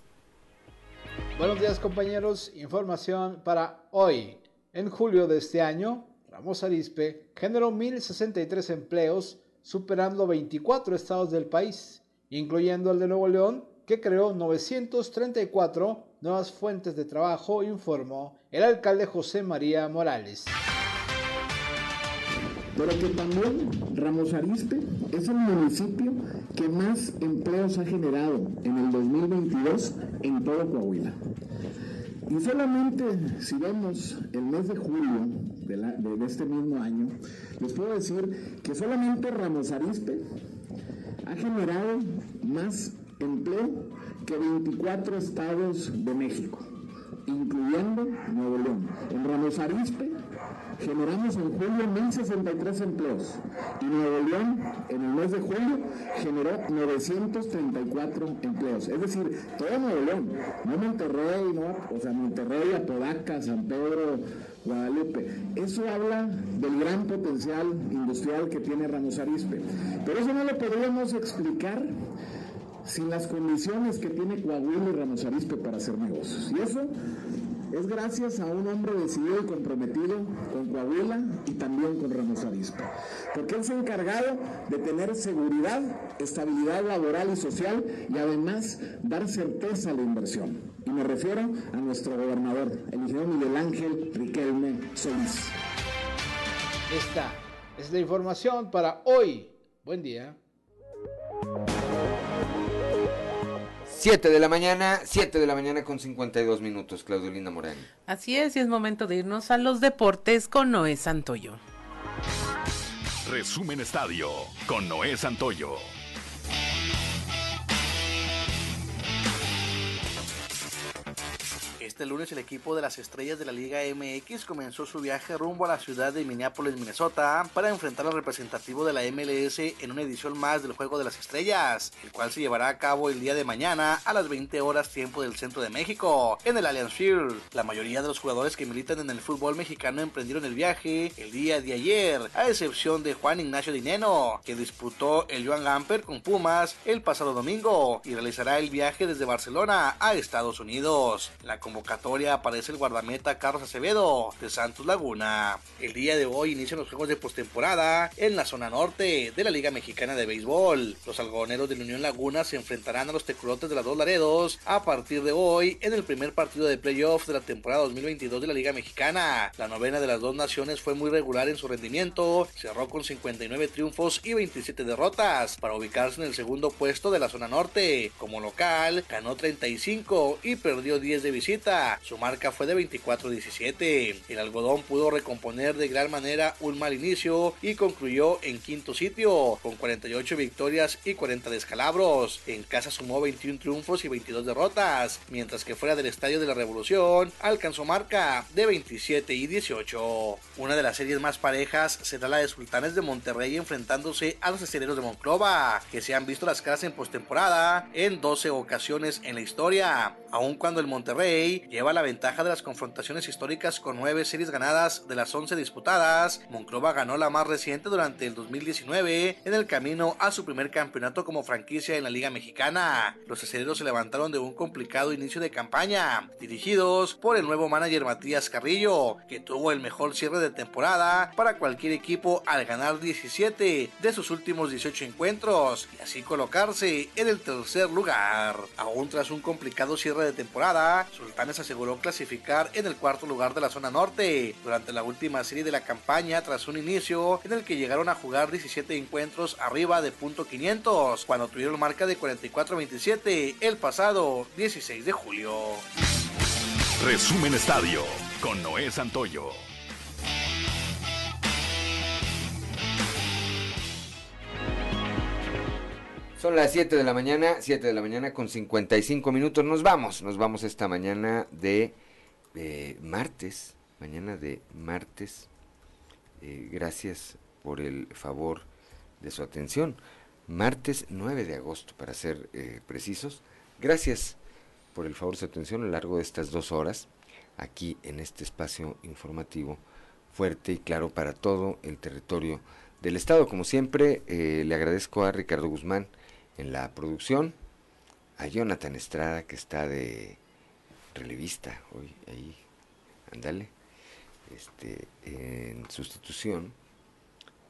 Buenos días compañeros. Información para hoy. En julio de este año, Ramos Arispe generó 1.063 empleos, superando 24 estados del país, incluyendo el de Nuevo León, que creó 934 nuevas fuentes de trabajo, informó el alcalde José María Morales. Pero que también Ramos Arizpe es el municipio que más empleos ha generado en el 2022 en todo Coahuila. Y solamente si vemos el mes de julio de, de, este mismo año, les puedo decir que solamente Ramos Arizpe ha generado más empleo que 24 estados de México, incluyendo Nuevo León. En Ramos Arizpe generamos en julio 1.063 empleos y Nuevo León en el mes de julio generó 934 empleos. Es decir, todo Nuevo León, no Monterrey, o sea, Monterrey, Apodaca, San Pedro, Guadalupe. Eso habla del gran potencial industrial que tiene Ramos Arizpe. Pero eso no lo podríamos explicar sin las condiciones que tiene Coahuila y Ramos Arizpe para hacer negocios. Y eso es gracias a un hombre decidido y comprometido con Coahuila y también con Ramos Arizpe. Porque él se ha encargado de tener seguridad, estabilidad laboral y social y además dar certeza a la inversión. Y me refiero a nuestro gobernador, el ingeniero Miguel Ángel Riquelme Solís. Esta es la información para hoy. Buen día. 7 de la mañana, 7 de la mañana con 52 minutos, Claudio Linda Morán. Así es, y es momento de irnos a los deportes con Noé Santoyo. Resumen Estadio con Noé Santoyo. Este lunes el equipo de las estrellas de la Liga MX comenzó su viaje rumbo a la ciudad de Minneapolis, Minnesota, para enfrentar al representativo de la MLS en una edición más del Juego de las Estrellas, el cual se llevará a cabo el día de mañana a las 20 horas tiempo del centro de México, en el Allianz Field. La mayoría de los jugadores que militan en el fútbol mexicano emprendieron el viaje el día de ayer, a excepción de Juan Ignacio Dineno, que disputó el Joan Gamper con Pumas el pasado domingo y realizará el viaje desde Barcelona a Estados Unidos. la convocatoria aparece el guardameta Carlos Acevedo de Santos Laguna. El día de hoy inician los juegos de postemporada en la zona norte de la Liga Mexicana de Béisbol. Los algodoneros de la Unión Laguna se enfrentarán a los teculotes de las dos Laredos a partir de hoy en el primer partido de playoff de la temporada 2022 de la Liga Mexicana. La novena de las dos naciones fue muy regular en su rendimiento, cerró con 59 triunfos y 27 derrotas para ubicarse en el segundo puesto de la zona norte. Como local, ganó 35 y perdió 10 de visita. Su marca fue de 24-17. El algodón pudo recomponer de gran manera un mal inicio y concluyó en quinto sitio con 48 victorias y 40 descalabros. En casa sumó 21 triunfos y 22 derrotas, mientras que fuera del Estadio de la Revolución alcanzó marca de 27 y 18. Una de las series más parejas será la de Sultanes de Monterrey enfrentándose a los aceleros de Monclova, que se han visto las caras en postemporada en 12 ocasiones en la historia, aun cuando el Monterrey lleva la ventaja de las confrontaciones históricas con 9 series ganadas de las 11 disputadas. Monclova ganó la más reciente durante el 2019 en el camino a su primer campeonato como franquicia en la Liga Mexicana. Los aceleros se levantaron de un complicado inicio de campaña, dirigidos por el nuevo manager Matías Carrillo, que tuvo el mejor cierre de temporada para cualquier equipo al ganar 17 de sus últimos 18 encuentros y así colocarse en el tercer lugar. Aún tras un complicado cierre de temporada, Sultanes aseguró clasificar en el cuarto lugar de la zona norte durante la última serie de la campaña tras un inicio en el que llegaron a jugar 17 encuentros arriba de punto 500 cuando tuvieron marca de 44-27 el pasado 16 de julio. Resumen Estadio con Noé Santoyo. Son las 7 de la mañana, 7 de la mañana con 55 minutos. Nos vamos, nos vamos esta mañana de eh, martes, mañana de martes. Eh, gracias por el favor de su atención. Martes 9 de agosto, para ser eh, precisos. Gracias por el favor de su atención a lo largo de estas dos horas, aquí en este espacio informativo fuerte y claro para todo el territorio del Estado. Como siempre, le agradezco a Ricardo Guzmán en la producción, a Jonathan Estrada, que está de relevista hoy, ahí, ándale, este, en sustitución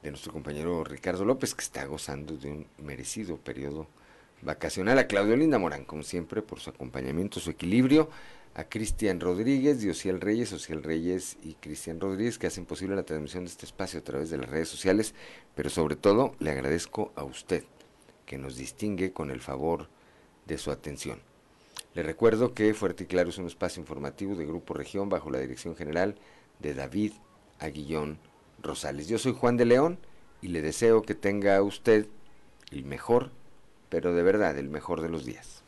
de nuestro compañero Ricardo López, que está gozando de un merecido periodo vacacional. A Claudio Linda Morán, como siempre, por su acompañamiento, su equilibrio. A Cristian Rodríguez, Diosiel Reyes, Ociel Reyes y Cristian Rodríguez, que hacen posible la transmisión de este espacio a través de las redes sociales. Pero sobre todo, le agradezco a usted, que nos distingue con el favor de su atención. Le recuerdo que Fuerte y Claro es un espacio informativo de Grupo Región bajo la dirección general de David Aguillón Rosales. Yo soy Juan de León y le deseo que tenga usted el mejor, pero de verdad el mejor de los días.